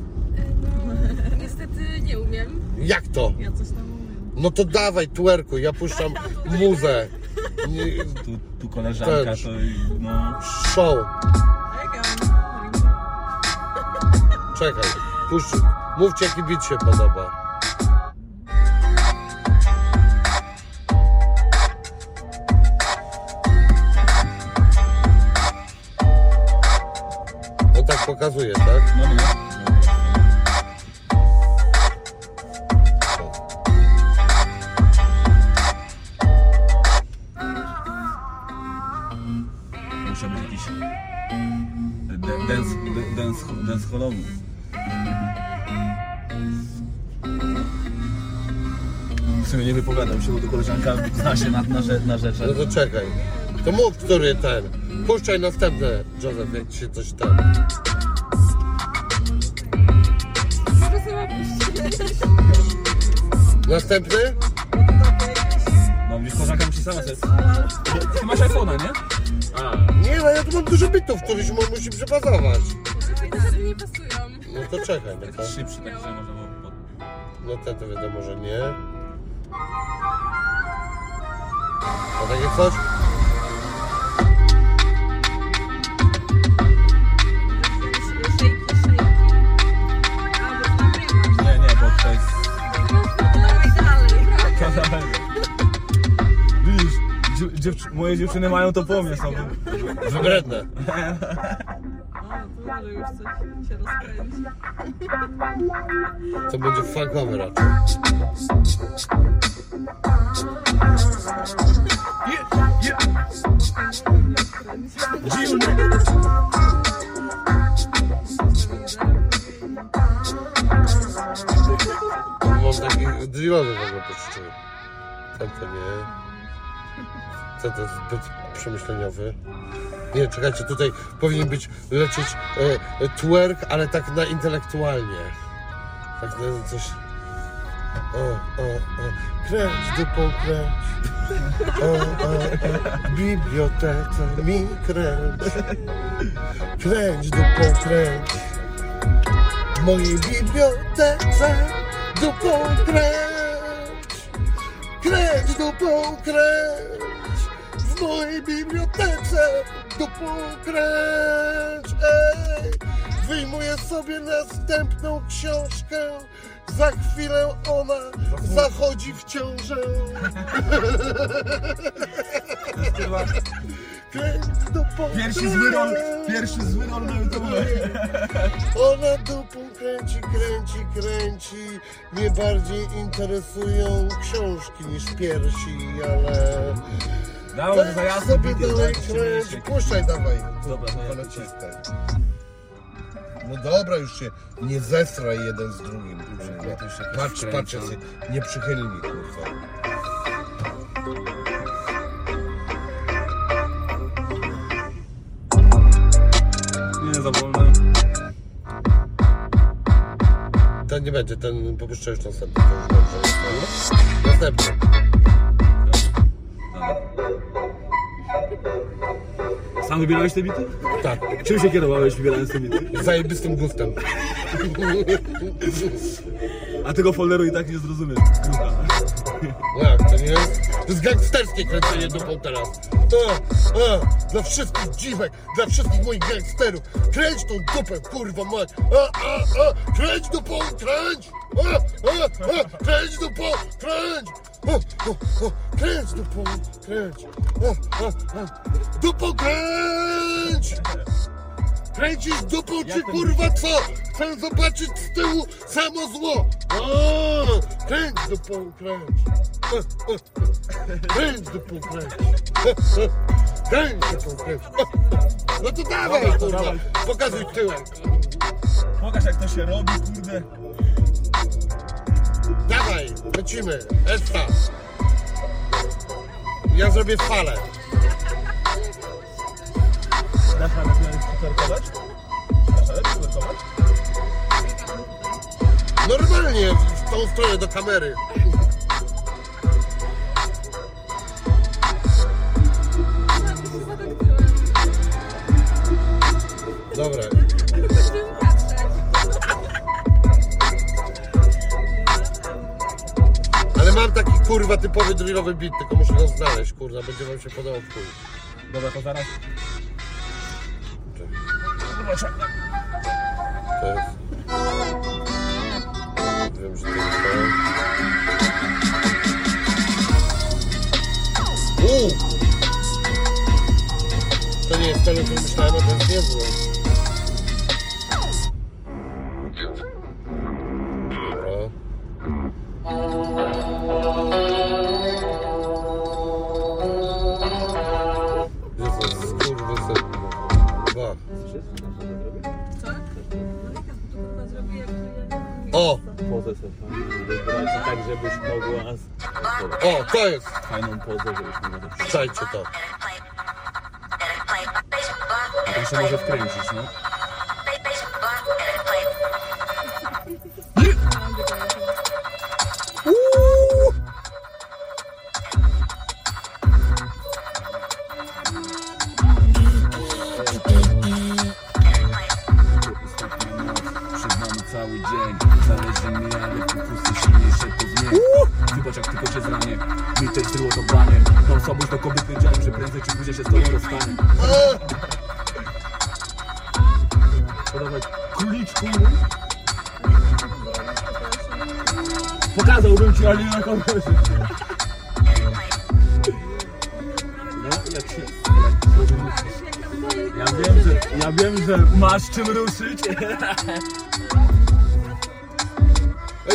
No, niestety nie umiem. Jak to? Ja coś tam umiem. No to dawaj twerku, ja puszczam [laughs] muzę. Nie, Tu, tu koleżanka Też. to no... Show. A jak ja mam rękę? Czekaj, puść, mówcie jaki bit się podoba. Pokazuje, tak? No, no, no. Muszę być jakiś de- dance, dance, dance hallowy. W sumie nie wypowiadam się, bo to koleżanka zna się na, na, na No rzeczach. to czekaj. To mów, który ten. Puszczaj następne, Józef, jak ci się coś ten. Następny? No widzisz, koleżanka musi sama sobie... Ty masz iPhone'a, nie? A, Nie, no ja tu mam dużo bitów, któryś mu musi. Te rzeczy nie pasują. No to czekaj, no to. szybszy, tak że można było... No ten to wiadomo, że nie. A takie coś? Widzisz, dziew- dziew- moje dziewczyny mają to po sobie. Wybredne. O, tu może już coś się rozkręci. To będzie funkowe raczej. Mam taki drillowy w ogóle. To nie. Ten to jest zbyt przemyśleniowy. Nie, czekajcie, tutaj powinien być lecieć e, e, twerk, ale tak na intelektualnie. Tak na coś... O, o, o. Kręć dupą, kręć. O, o, o. W bibliotece mi kręć. Kręć dupą, kręć. W mojej bibliotece dupą kręć. Kręć dupą, kręć. W mojej bibliotece dupą kręć. Ej. Wyjmuję sobie następną książkę. Za chwilę ona zachodzi w ciążę. Pierwszy zły rol, pierwszy zły rol na YouTube. Ona dupą kręci, kręci, kręci. Mnie bardziej interesują książki niż piersi, ale... Weź za jasno sobie bity, dalej tak? Puszczaj, dawaj. Dobra, to ja. No dobra, już się nie zesraj jeden z drugim. kurwa. Ja też się Patrz, kręcę. patrz, jacy nieprzychylni, kurwa. Ten nie będzie, ten popuszczę już następny. To już dobrze. Następny. Sam wybierałeś te bity? Tak, Czym się kierowałeś wybierając te bity? zajebistym gustem. A tego folderu i tak nie zrozumiesz. Grucha. Jak, to nie jest? To jest gangsterskie kręcenie dupą teraz. A, a, dla wszystkich dziwek, dla wszystkich moich gangsterów. Kręć tą dupę, kurwa mać. A, a, a, kręć dupą, kręć. A, a, a, kręć dupą, kręć. A, a, a, kręć dupą, kręć. A, a, a, dupą kręć. Kręcisz dupą czy kurwa co? Chcę zobaczyć z tyłu samo zło. A, kręć dupą, kręć. Kręć dupą, kręć. Kręć dupą, kręć. No to dawaj, Dobra, to kurwa. dawaj. Pokazuj tyłek. Pokaż jak to się robi, kurde. Dawaj, lecimy. Esta. Ja zrobię falę. Dasz radę przycerkować? Dasz radę przycerkować? Normalnie, w tą stronę do kamery. Dobra. Ale mam taki kurwa typowy drillowy beat, tylko muszę go znaleźć, kurwa, będzie wam się podobał w chuj. Dobra, to zaraz. To jest... Wiem, że to jest to. Uuu! To nie jest to, co myślałem, a to jest niezłe. To jest! fajną pozę, żebyś mogła to Czajcie to. To się może wkręcić, no. Czym ruszyć [laughs]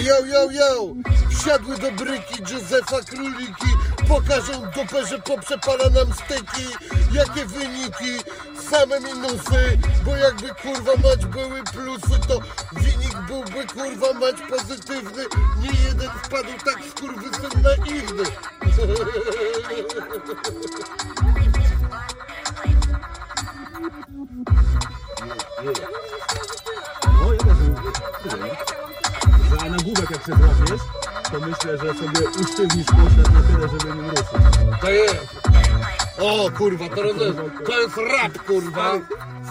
Yo, yo, yo! Wsiadły do bryki Józefa Króliki Pokażą dupę, że poprzepala nam styki Jakie wyniki? Same minusy Bo jakby kurwa mać były plusy To wynik byłby kurwa mać pozytywny Nie jeden wpadł tak skurwysyn naiwny No [laughs] że sobie usztywnisz poślad na tyle, żeby nim ruszyć. To jest O kurwa, to jest, to jest rap kurwa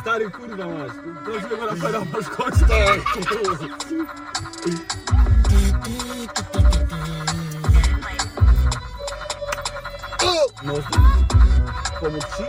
Stary kurwa masz, prawdziwego rapera masz chodź. Tak! No, pomóc ci?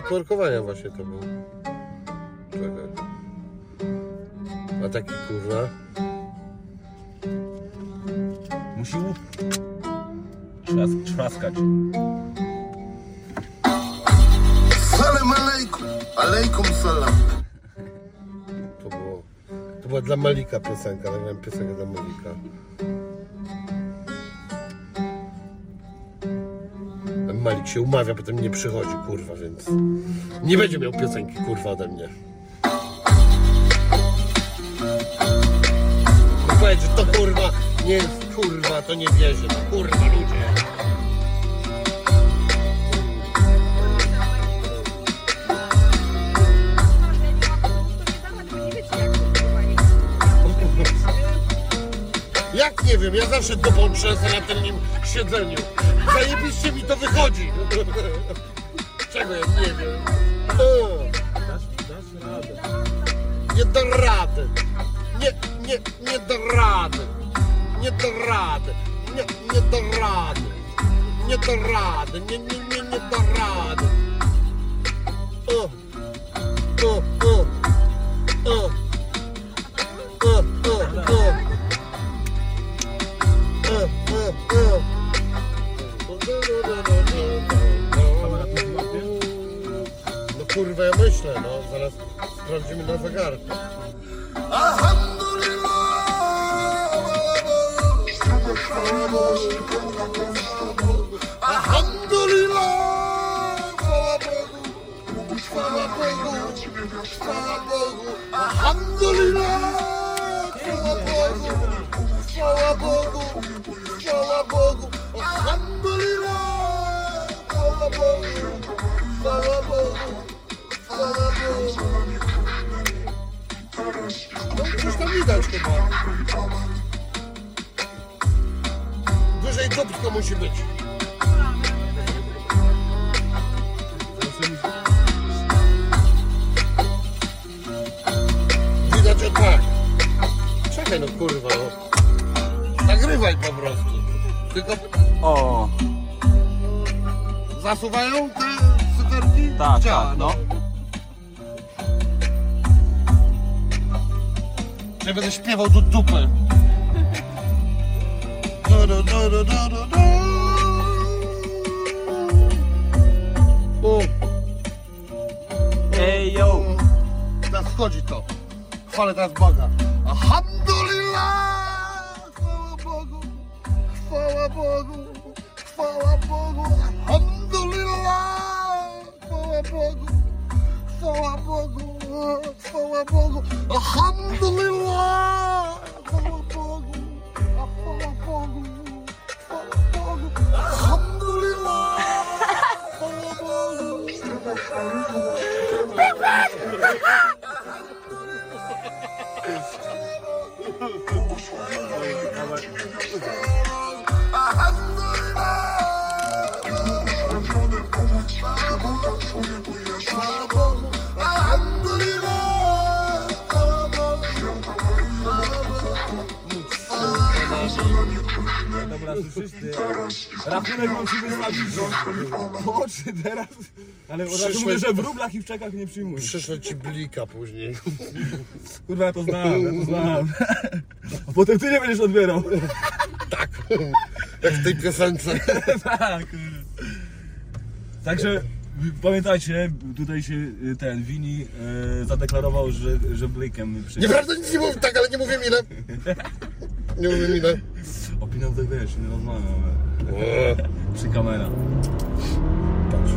Do twerkowania właśnie to był. Czekaj. A taki, kurwa... Musi łup. Trzas, trzaskać. Salam alaikum. Alaikum salam. To było... To była dla Malika piosenka, nagrałem piosenkę dla Malika. Się umawia, potem nie przychodzi, kurwa, więc nie będzie miał piosenki, kurwa, ode mnie. Powiedz, że to kurwa nie jest kurwa, to nie wierzy, to kurwa ludzie. Jak nie wiem, ja zawsze dupą trzęsę na tym nim siedzeniu. Zajebiście mi to wychodzi. [laughs] Czego ja nie wiem. O, nie da rady. Nie, nie, nie da rady. Nie da rady. Nie, nie da rady. Nie da rady. Nie, nie, nie, nie da rady. O, o, o, o. O, o, o. No kurwa, ja myślę, no zaraz sprawdzimy na zegarku. Bogu! Chwała Bogu! Chwała Bogu! No coś tam widać chyba. Wyżej dupko musi być. Widać o tak. Czekaj no kurwa no. Nagrywaj po prostu. Tylko O, zasuwają te cyferki? tak, Działa, tak, no. Ja będę śpiewał do dupy. Du, du, du, du, du, du, du. U, Ej, yo. Teraz wchodzi to. Chwalę teraz Boga. Alhamdulillah! Chwała Bogu! Chwała Bogu! Chwała Bogu! Alhamdulillah! Chwała Bogu! Chwała Bogu! Chwała Bogu! Alhamdulillah! Dobra, słyszysz ty? Rachunek mam ci wystawić. Oczy teraz. Ale Przyszłe- mówię, że w rublach i w czekach nie przyjmuję. Przyszło ci blika później. Kurwa, ja to znam, ja to znam. A potem ty nie będziesz odbierał. Tak. Jak w tej piosence. [laughs] tak. Także pamiętajcie, tutaj się y, ten Wini y, zadeklarował, że, że Blake'em przyjdzie. Nieprawda, nic nie mówię, tak, ale nie mówię ile. [laughs] Nie mówię ile. O pieniądze wiesz, nie rozmawiam. ale Przy kamera. Patrz.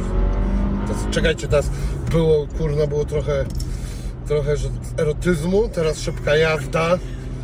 Teraz, czekajcie, teraz było, kurna, było trochę, trochę że erotyzmu, teraz szybka jazda.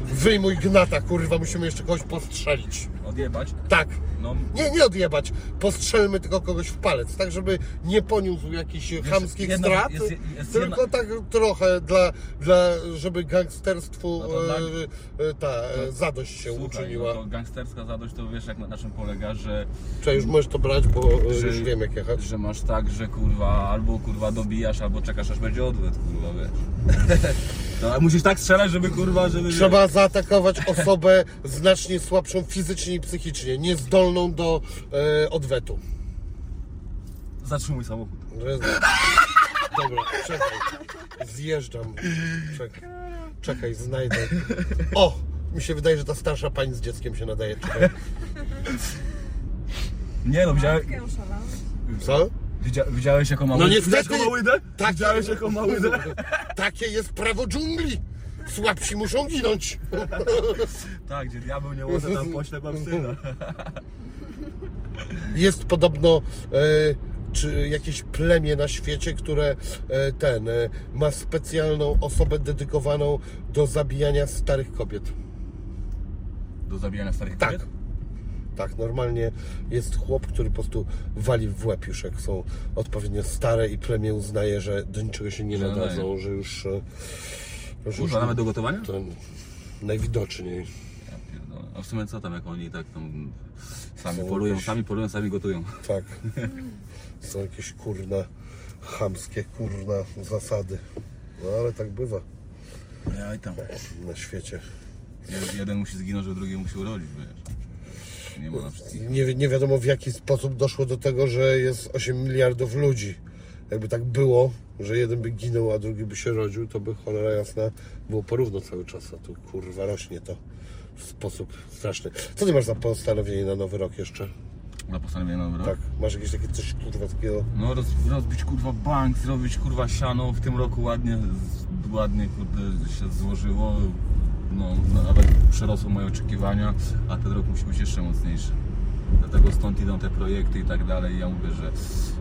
Wyjmuj gnata, kurwa, musimy jeszcze kogoś postrzelić. Odjebać? Tak. No, Nie, nie odjebać. Postrzelmy tylko kogoś w palec, tak żeby nie poniósł jakichś chamskich jedna- strat, jest- jest tylko jedna- tak trochę dla, dla żeby gangsterstwu No to dla- e, e, ta e, zadość się słuchaj, uczyniła. no to gangsterska zadość to wiesz jak na, na czym polega, że, Czy już możesz to brać, bo że, już wiem jak jechać. że masz tak, że kurwa albo kurwa dobijasz, albo czekasz aż będzie odwet, kurwa wiesz. [laughs] No, a musisz tak strzelać, żeby kurwa, żeby... Trzeba zaatakować osobę znacznie słabszą fizycznie i psychicznie, niezdolną do e, odwetu. Zatrzymuj samochód. Dobra, czekaj. Zjeżdżam. Czekaj, czekaj znajdę. O! Mi się wydaje, że ta starsza pani z dzieckiem się nadaje. Czekaj. Nie no, widziałeś? Co? widzia, widziałeś jaką ma No niestety- Widziałeś jaką ma łydę? Tak. Widziałeś jaką ma łydę? Takie jest prawo dżungli. Słabsi muszą ginąć. [laughs] Tak, gdzie diabeł nie łoże, tam pośle mam syna. [laughs] Jest podobno e, czy jakieś plemię na świecie, które e, ten e, ma specjalną osobę dedykowaną do zabijania starych kobiet. Do zabijania starych Tak. kobiet? Tak, normalnie jest chłop, który po prostu wali w łeb już, jak są odpowiednio stare i plemię uznaje, że do niczego się nie nadadzą, że już... e, Kurwa, nawet do gotowania? to najwidoczniej. Ja pierdolę. A w sumie co tam, jak oni tak tam sami Są polują, jakieś- sami polują, sami gotują. Tak. Są jakieś kurna, chamskie kurna zasady. No ale tak bywa Ja i tam. na świecie. Jeden musi zginąć, żeby drugi musi urodzić, wiesz. Nie ma na wszystkich. Nie, wi- nie wiadomo w jaki sposób doszło do tego, że jest 8 miliardów ludzi. Jakby tak było, że jeden by ginął, a drugi by się rodził, to by cholera jasna było porówno cały czas, a tu kurwa rośnie to w sposób straszny. Co ty masz za postanowienie na nowy rok jeszcze? Na postanowienie na rok? Tak, masz jakieś takie coś kurwa takiego? No roz, rozbić kurwa bank, zrobić kurwa siano w tym roku ładnie, z- ładnie kurde się złożyło. No nawet przerosło moje oczekiwania, a ten rok musi być jeszcze mocniejszy. Dlatego stąd idą te projekty i tak dalej. Ja mówię, że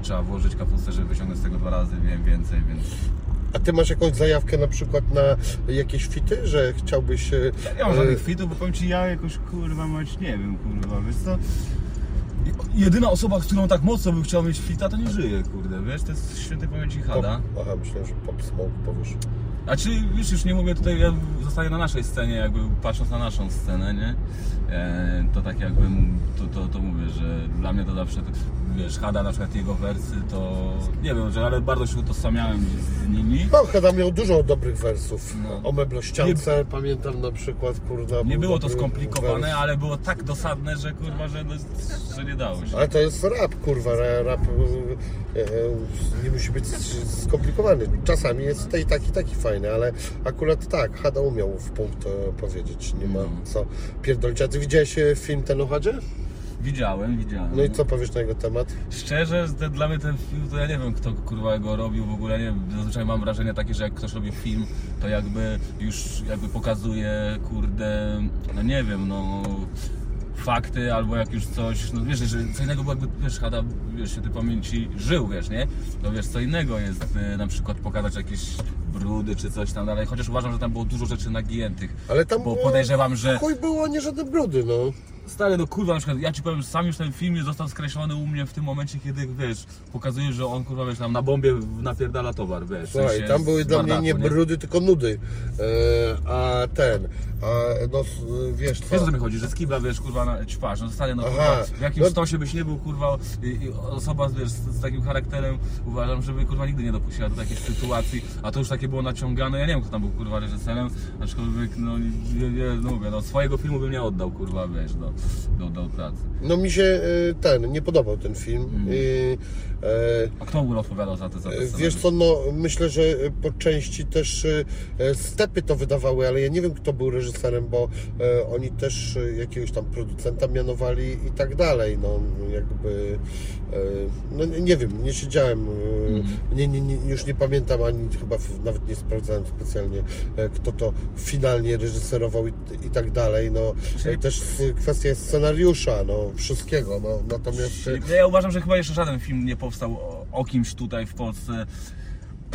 trzeba włożyć kapustę, żeby wyciągnąć z tego dwa razy wiem więcej, więc A ty masz jakąś zajawkę na przykład na jakieś fity, że chciałbyś... e, Ja nie mam e, żadnych fitów, bo powiem Ci, ja jakoś kurwa mać nie wiem, kurwa, wiesz co? Jedyna osoba, z którą tak mocno bym chciał mieć fita, to nie żyje, kurde, wiesz, to jest świętej pamięci Pop, Hada. aha, myślałem, że pop smoke powiesz. A czy wiesz, już nie mówię tutaj, ja zostaję na naszej scenie, jakby patrząc na naszą scenę, nie? E, to tak jakby, to, to, to mówię, że dla mnie to zawsze, wiesz, Hada, na przykład jego wersy, to nie wiem, że ale bardzo się utożsamiałem z, z nimi. No, Hada miał dużo dobrych wersów. No. O meblościance pamiętam na przykład, kurwa. Nie był było to skomplikowane, wers. ale było tak dosadne, że kurwa, że, no, że nie dało się. Ale to jest rap, kurwa, ra- rap e, e, nie musi być skomplikowany. Czasami jest tej taki, taki fajny, ale akurat tak, Hada umiał w punkt e, powiedzieć, nie ma No. co pierdolić. A ty widziałeś e, film ten o Hadzie? Widziałem, widziałem. No i co powiesz na jego temat? Szczerze, te, dla mnie ten film, to ja nie wiem kto kurwa go robił, w ogóle nie wiem, zazwyczaj mam wrażenie takie, że jak ktoś robi film, to jakby już jakby pokazuje, kurde, no nie wiem, no fakty albo jak już coś, no wiesz, że co innego było jakby, wiesz, Hada, wiesz, się ty pamięci żył, wiesz, nie? To wiesz, co innego jest y, na przykład pokazać jakieś brudy czy coś tam dalej, chociaż uważam, że tam było dużo rzeczy nagiętych, Ale tam bo było- podejrzewam, że Chuj było, nie żadne brudy, no. Stary, no kurwa, na przykład ja ci powiem, że sam już ten film został skreślony u mnie w tym momencie, kiedy wiesz, pokazuje, że on kurwa wiesz, tam na bombie napierdala towar, wiesz. w Słuchaj, sensie tam były z dla mnie bardaku, nie brudy, tylko nudy. E, a ten, a no s- wiesz co? Wiesz o co mi chodzi, że z kibla wiesz kurwa na ćpasz, no stary, no Aha, kurwa, w jakimś no- stosie byś nie był kurwa i, i osoba wiesz, z, z takim charakterem uważam, żeby kurwa nigdy nie dopuściła do takiej sytuacji, a to już takie było naciągane, ja nie wiem kto tam był kurwa reżyserem, aczkolwiek no nie, nie, no mówię, no swojego filmu bym nie oddał kurwa wiesz, do, do, do pracy. No mi się e, ten, nie podobał ten film. Mhm. I, e, A kto odpowiadał za te za te Wiesz co, no myślę, że po części też e, stepy to wydawały, ale ja nie wiem kto był reżyserem, bo e, oni też e, jakiegoś tam producenta mianowali i tak dalej, no jakby e, no nie, wiem, nie siedziałem, e, nie, nie, nie, już nie pamiętam ani chyba nawet nie sprawdzałem specjalnie e, kto to finalnie reżyserował i, i tak dalej, no e, też e, kwestia jest scenariusza, no wszystkiego, no natomiast e, Ja uważam, że chyba jeszcze żaden film nie powstał o, o kimś tutaj w Polsce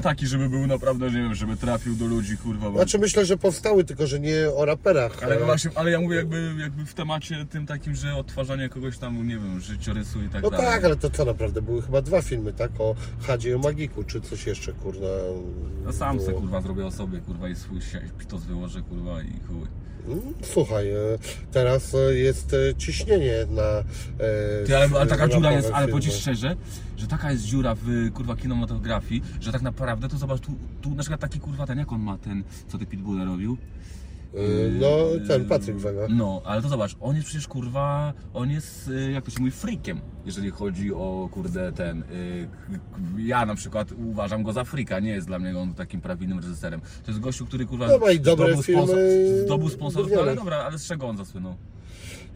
taki, żeby był naprawdę, nie wiem, żeby trafił do ludzi, kurwa. Bo... Znaczy myślę, że powstały, tylko że nie o raperach. Ale, właśnie, ale ja mówię jakby, jakby w temacie tym takim, że odtwarzanie kogoś tam, nie wiem, życiorysu i tak No dalej. tak, ale to co naprawdę? Były chyba dwa filmy, tak? O Hadzie i o Magiku, czy coś jeszcze, kurna. No sam se, było? kurwa, zrobię o sobie, kurwa, i swój pitos wyłożę, kurwa, i chuj. Słuchaj, e, teraz e, jest e, ciśnienie na. Ty, ale, ale taka dziura jest, ale ci szczerze, że taka jest dziura w kurwa kinematografii, że tak naprawdę to zobacz, tu, tu na przykład taki kurwa ten, jak on ma ten, co ty Pitbull robił? Yy, No, ten Patryk Wega. No, ale to zobacz, on jest przecież kurwa, on jest, y, jak to się mówi, freakiem, jeżeli chodzi o kurde ten, y, k- ja na przykład uważam go za freaka, nie jest dla mnie on takim prawilnym reżyserem. To jest gościu, który kurwa No i dobre zdobył, filmy sponsor, zdobył sponsorów, no, ale dobra, ale z czego on zasłynął?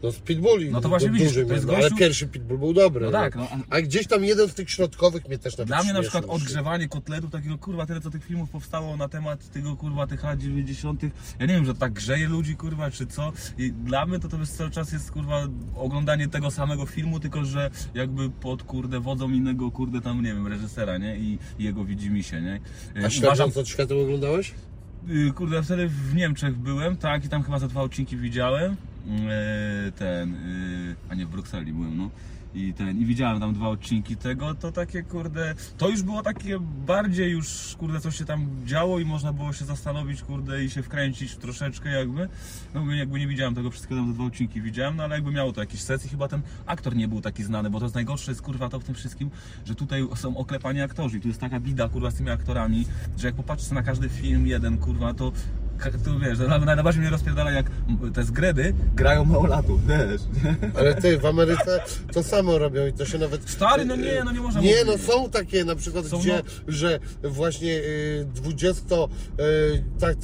No z Pitbulli. No to właśnie du- widzisz, dużym to jest no, Ale gościu- pierwszy Pitbull był dobry. No tak, no, A gdzieś tam jeden z tych środkowych mnie też nawet Dla mnie na przykład się. odgrzewanie kotletów, takiego kurwa, tyle co tych filmów powstało na temat tego kurwa tych lat 90. Ja nie wiem, że tak grzeje ludzi kurwa, czy co. I dla mnie to to jest cały czas jest kurwa oglądanie tego samego filmu, tylko że jakby pod kurde wodzą innego kurde tam nie wiem, reżysera, nie? I, i jego widzimisię, nie? A światło od światła oglądałeś? Y, Kurde, wtedy w Niemczech byłem, tak, i tam chyba za dwa odcinki widziałem. E, Ten, y, a nie w Brukseli byłem, no. I ten, i widziałem tam dwa odcinki tego, to takie kurde, to już było takie bardziej już, kurde, coś się tam działo i można było się zastanowić, kurde, i się wkręcić troszeczkę jakby. No jakby nie widziałem tego wszystkiego, tam te dwa odcinki widziałem, no ale jakby miało to jakieś sens i chyba ten aktor nie był taki znany, bo to jest najgorsze jest kurwa to w tym wszystkim, że tutaj są oklepani aktorzy tu jest taka bida kurwa z tymi aktorami, że jak popatrzysz na każdy film jeden kurwa, to to wiesz, na- na- najbardziej mnie rozpierdala jak te zgredy grają małolatów, wiesz. Ale ty, w Ameryce to samo robią i to się nawet... Stary, no nie, no nie można Nie, mówić. no są takie na przykład, Są, gdzie, no. że właśnie y, 20, y, tak,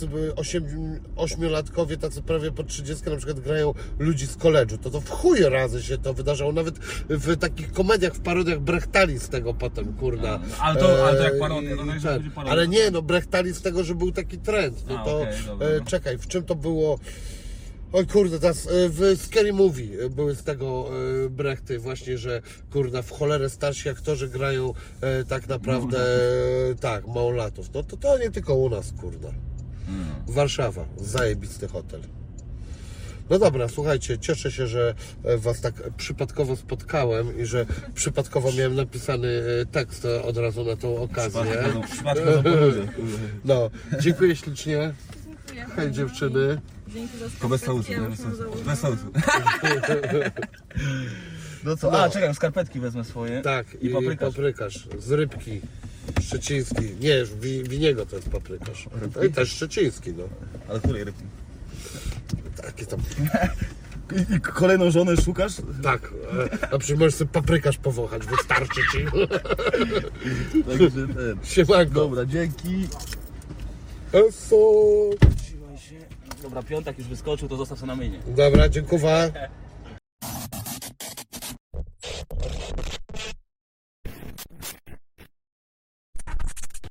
8-latkowie, tacy prawie po 30 na przykład grają ludzi z koledżu. To to w chuj razy się to wydarzało. Nawet w takich komediach, w parodiach brechtali z tego potem, kurna. Ale to- ale to jak E, parodia, to i tak, będzie parodia. Ale nie, no brechtali z tego, że był taki trend. No A, to, dobra, e, no. czekaj, w czym to było? Oj kurde, teraz e, w Scary Movie były z tego e, brechty właśnie, że kurde w cholerę starsi aktorzy grają e, tak naprawdę e, tak, małolatów. No to to nie tylko u nas, kurde. Warszawa, zajebisty hotel. No dobra, słuchajcie, cieszę się, że e, Was tak przypadkowo spotkałem i że przypadkowo miałem napisany e, tekst od razu na tą okazję. To po ludzie. No, dziękuję ślicznie. Dziękuję. Hej dziewczyny. Dzięki za Tylko bez nie? już bez sołsu. No co? A, czekaj, skarpetki wezmę swoje. Tak, I paprykarz. paprykarz z rybki. Szczeciński. Nie, już wi, winiego to jest paprykarz. No i też szczeciński, no. Ale której rybki? Takie tam. [laughs] I, I kolejną żonę szukasz? Tak, e, a przecież możesz sobie paprykarz powąchać, wystarczy ci. [laughs] Także ten. Siemanko. Dobra, dzięki. Dobra, piątek już wyskoczył, to zostaw to na mynie. Dobra, dziękuję.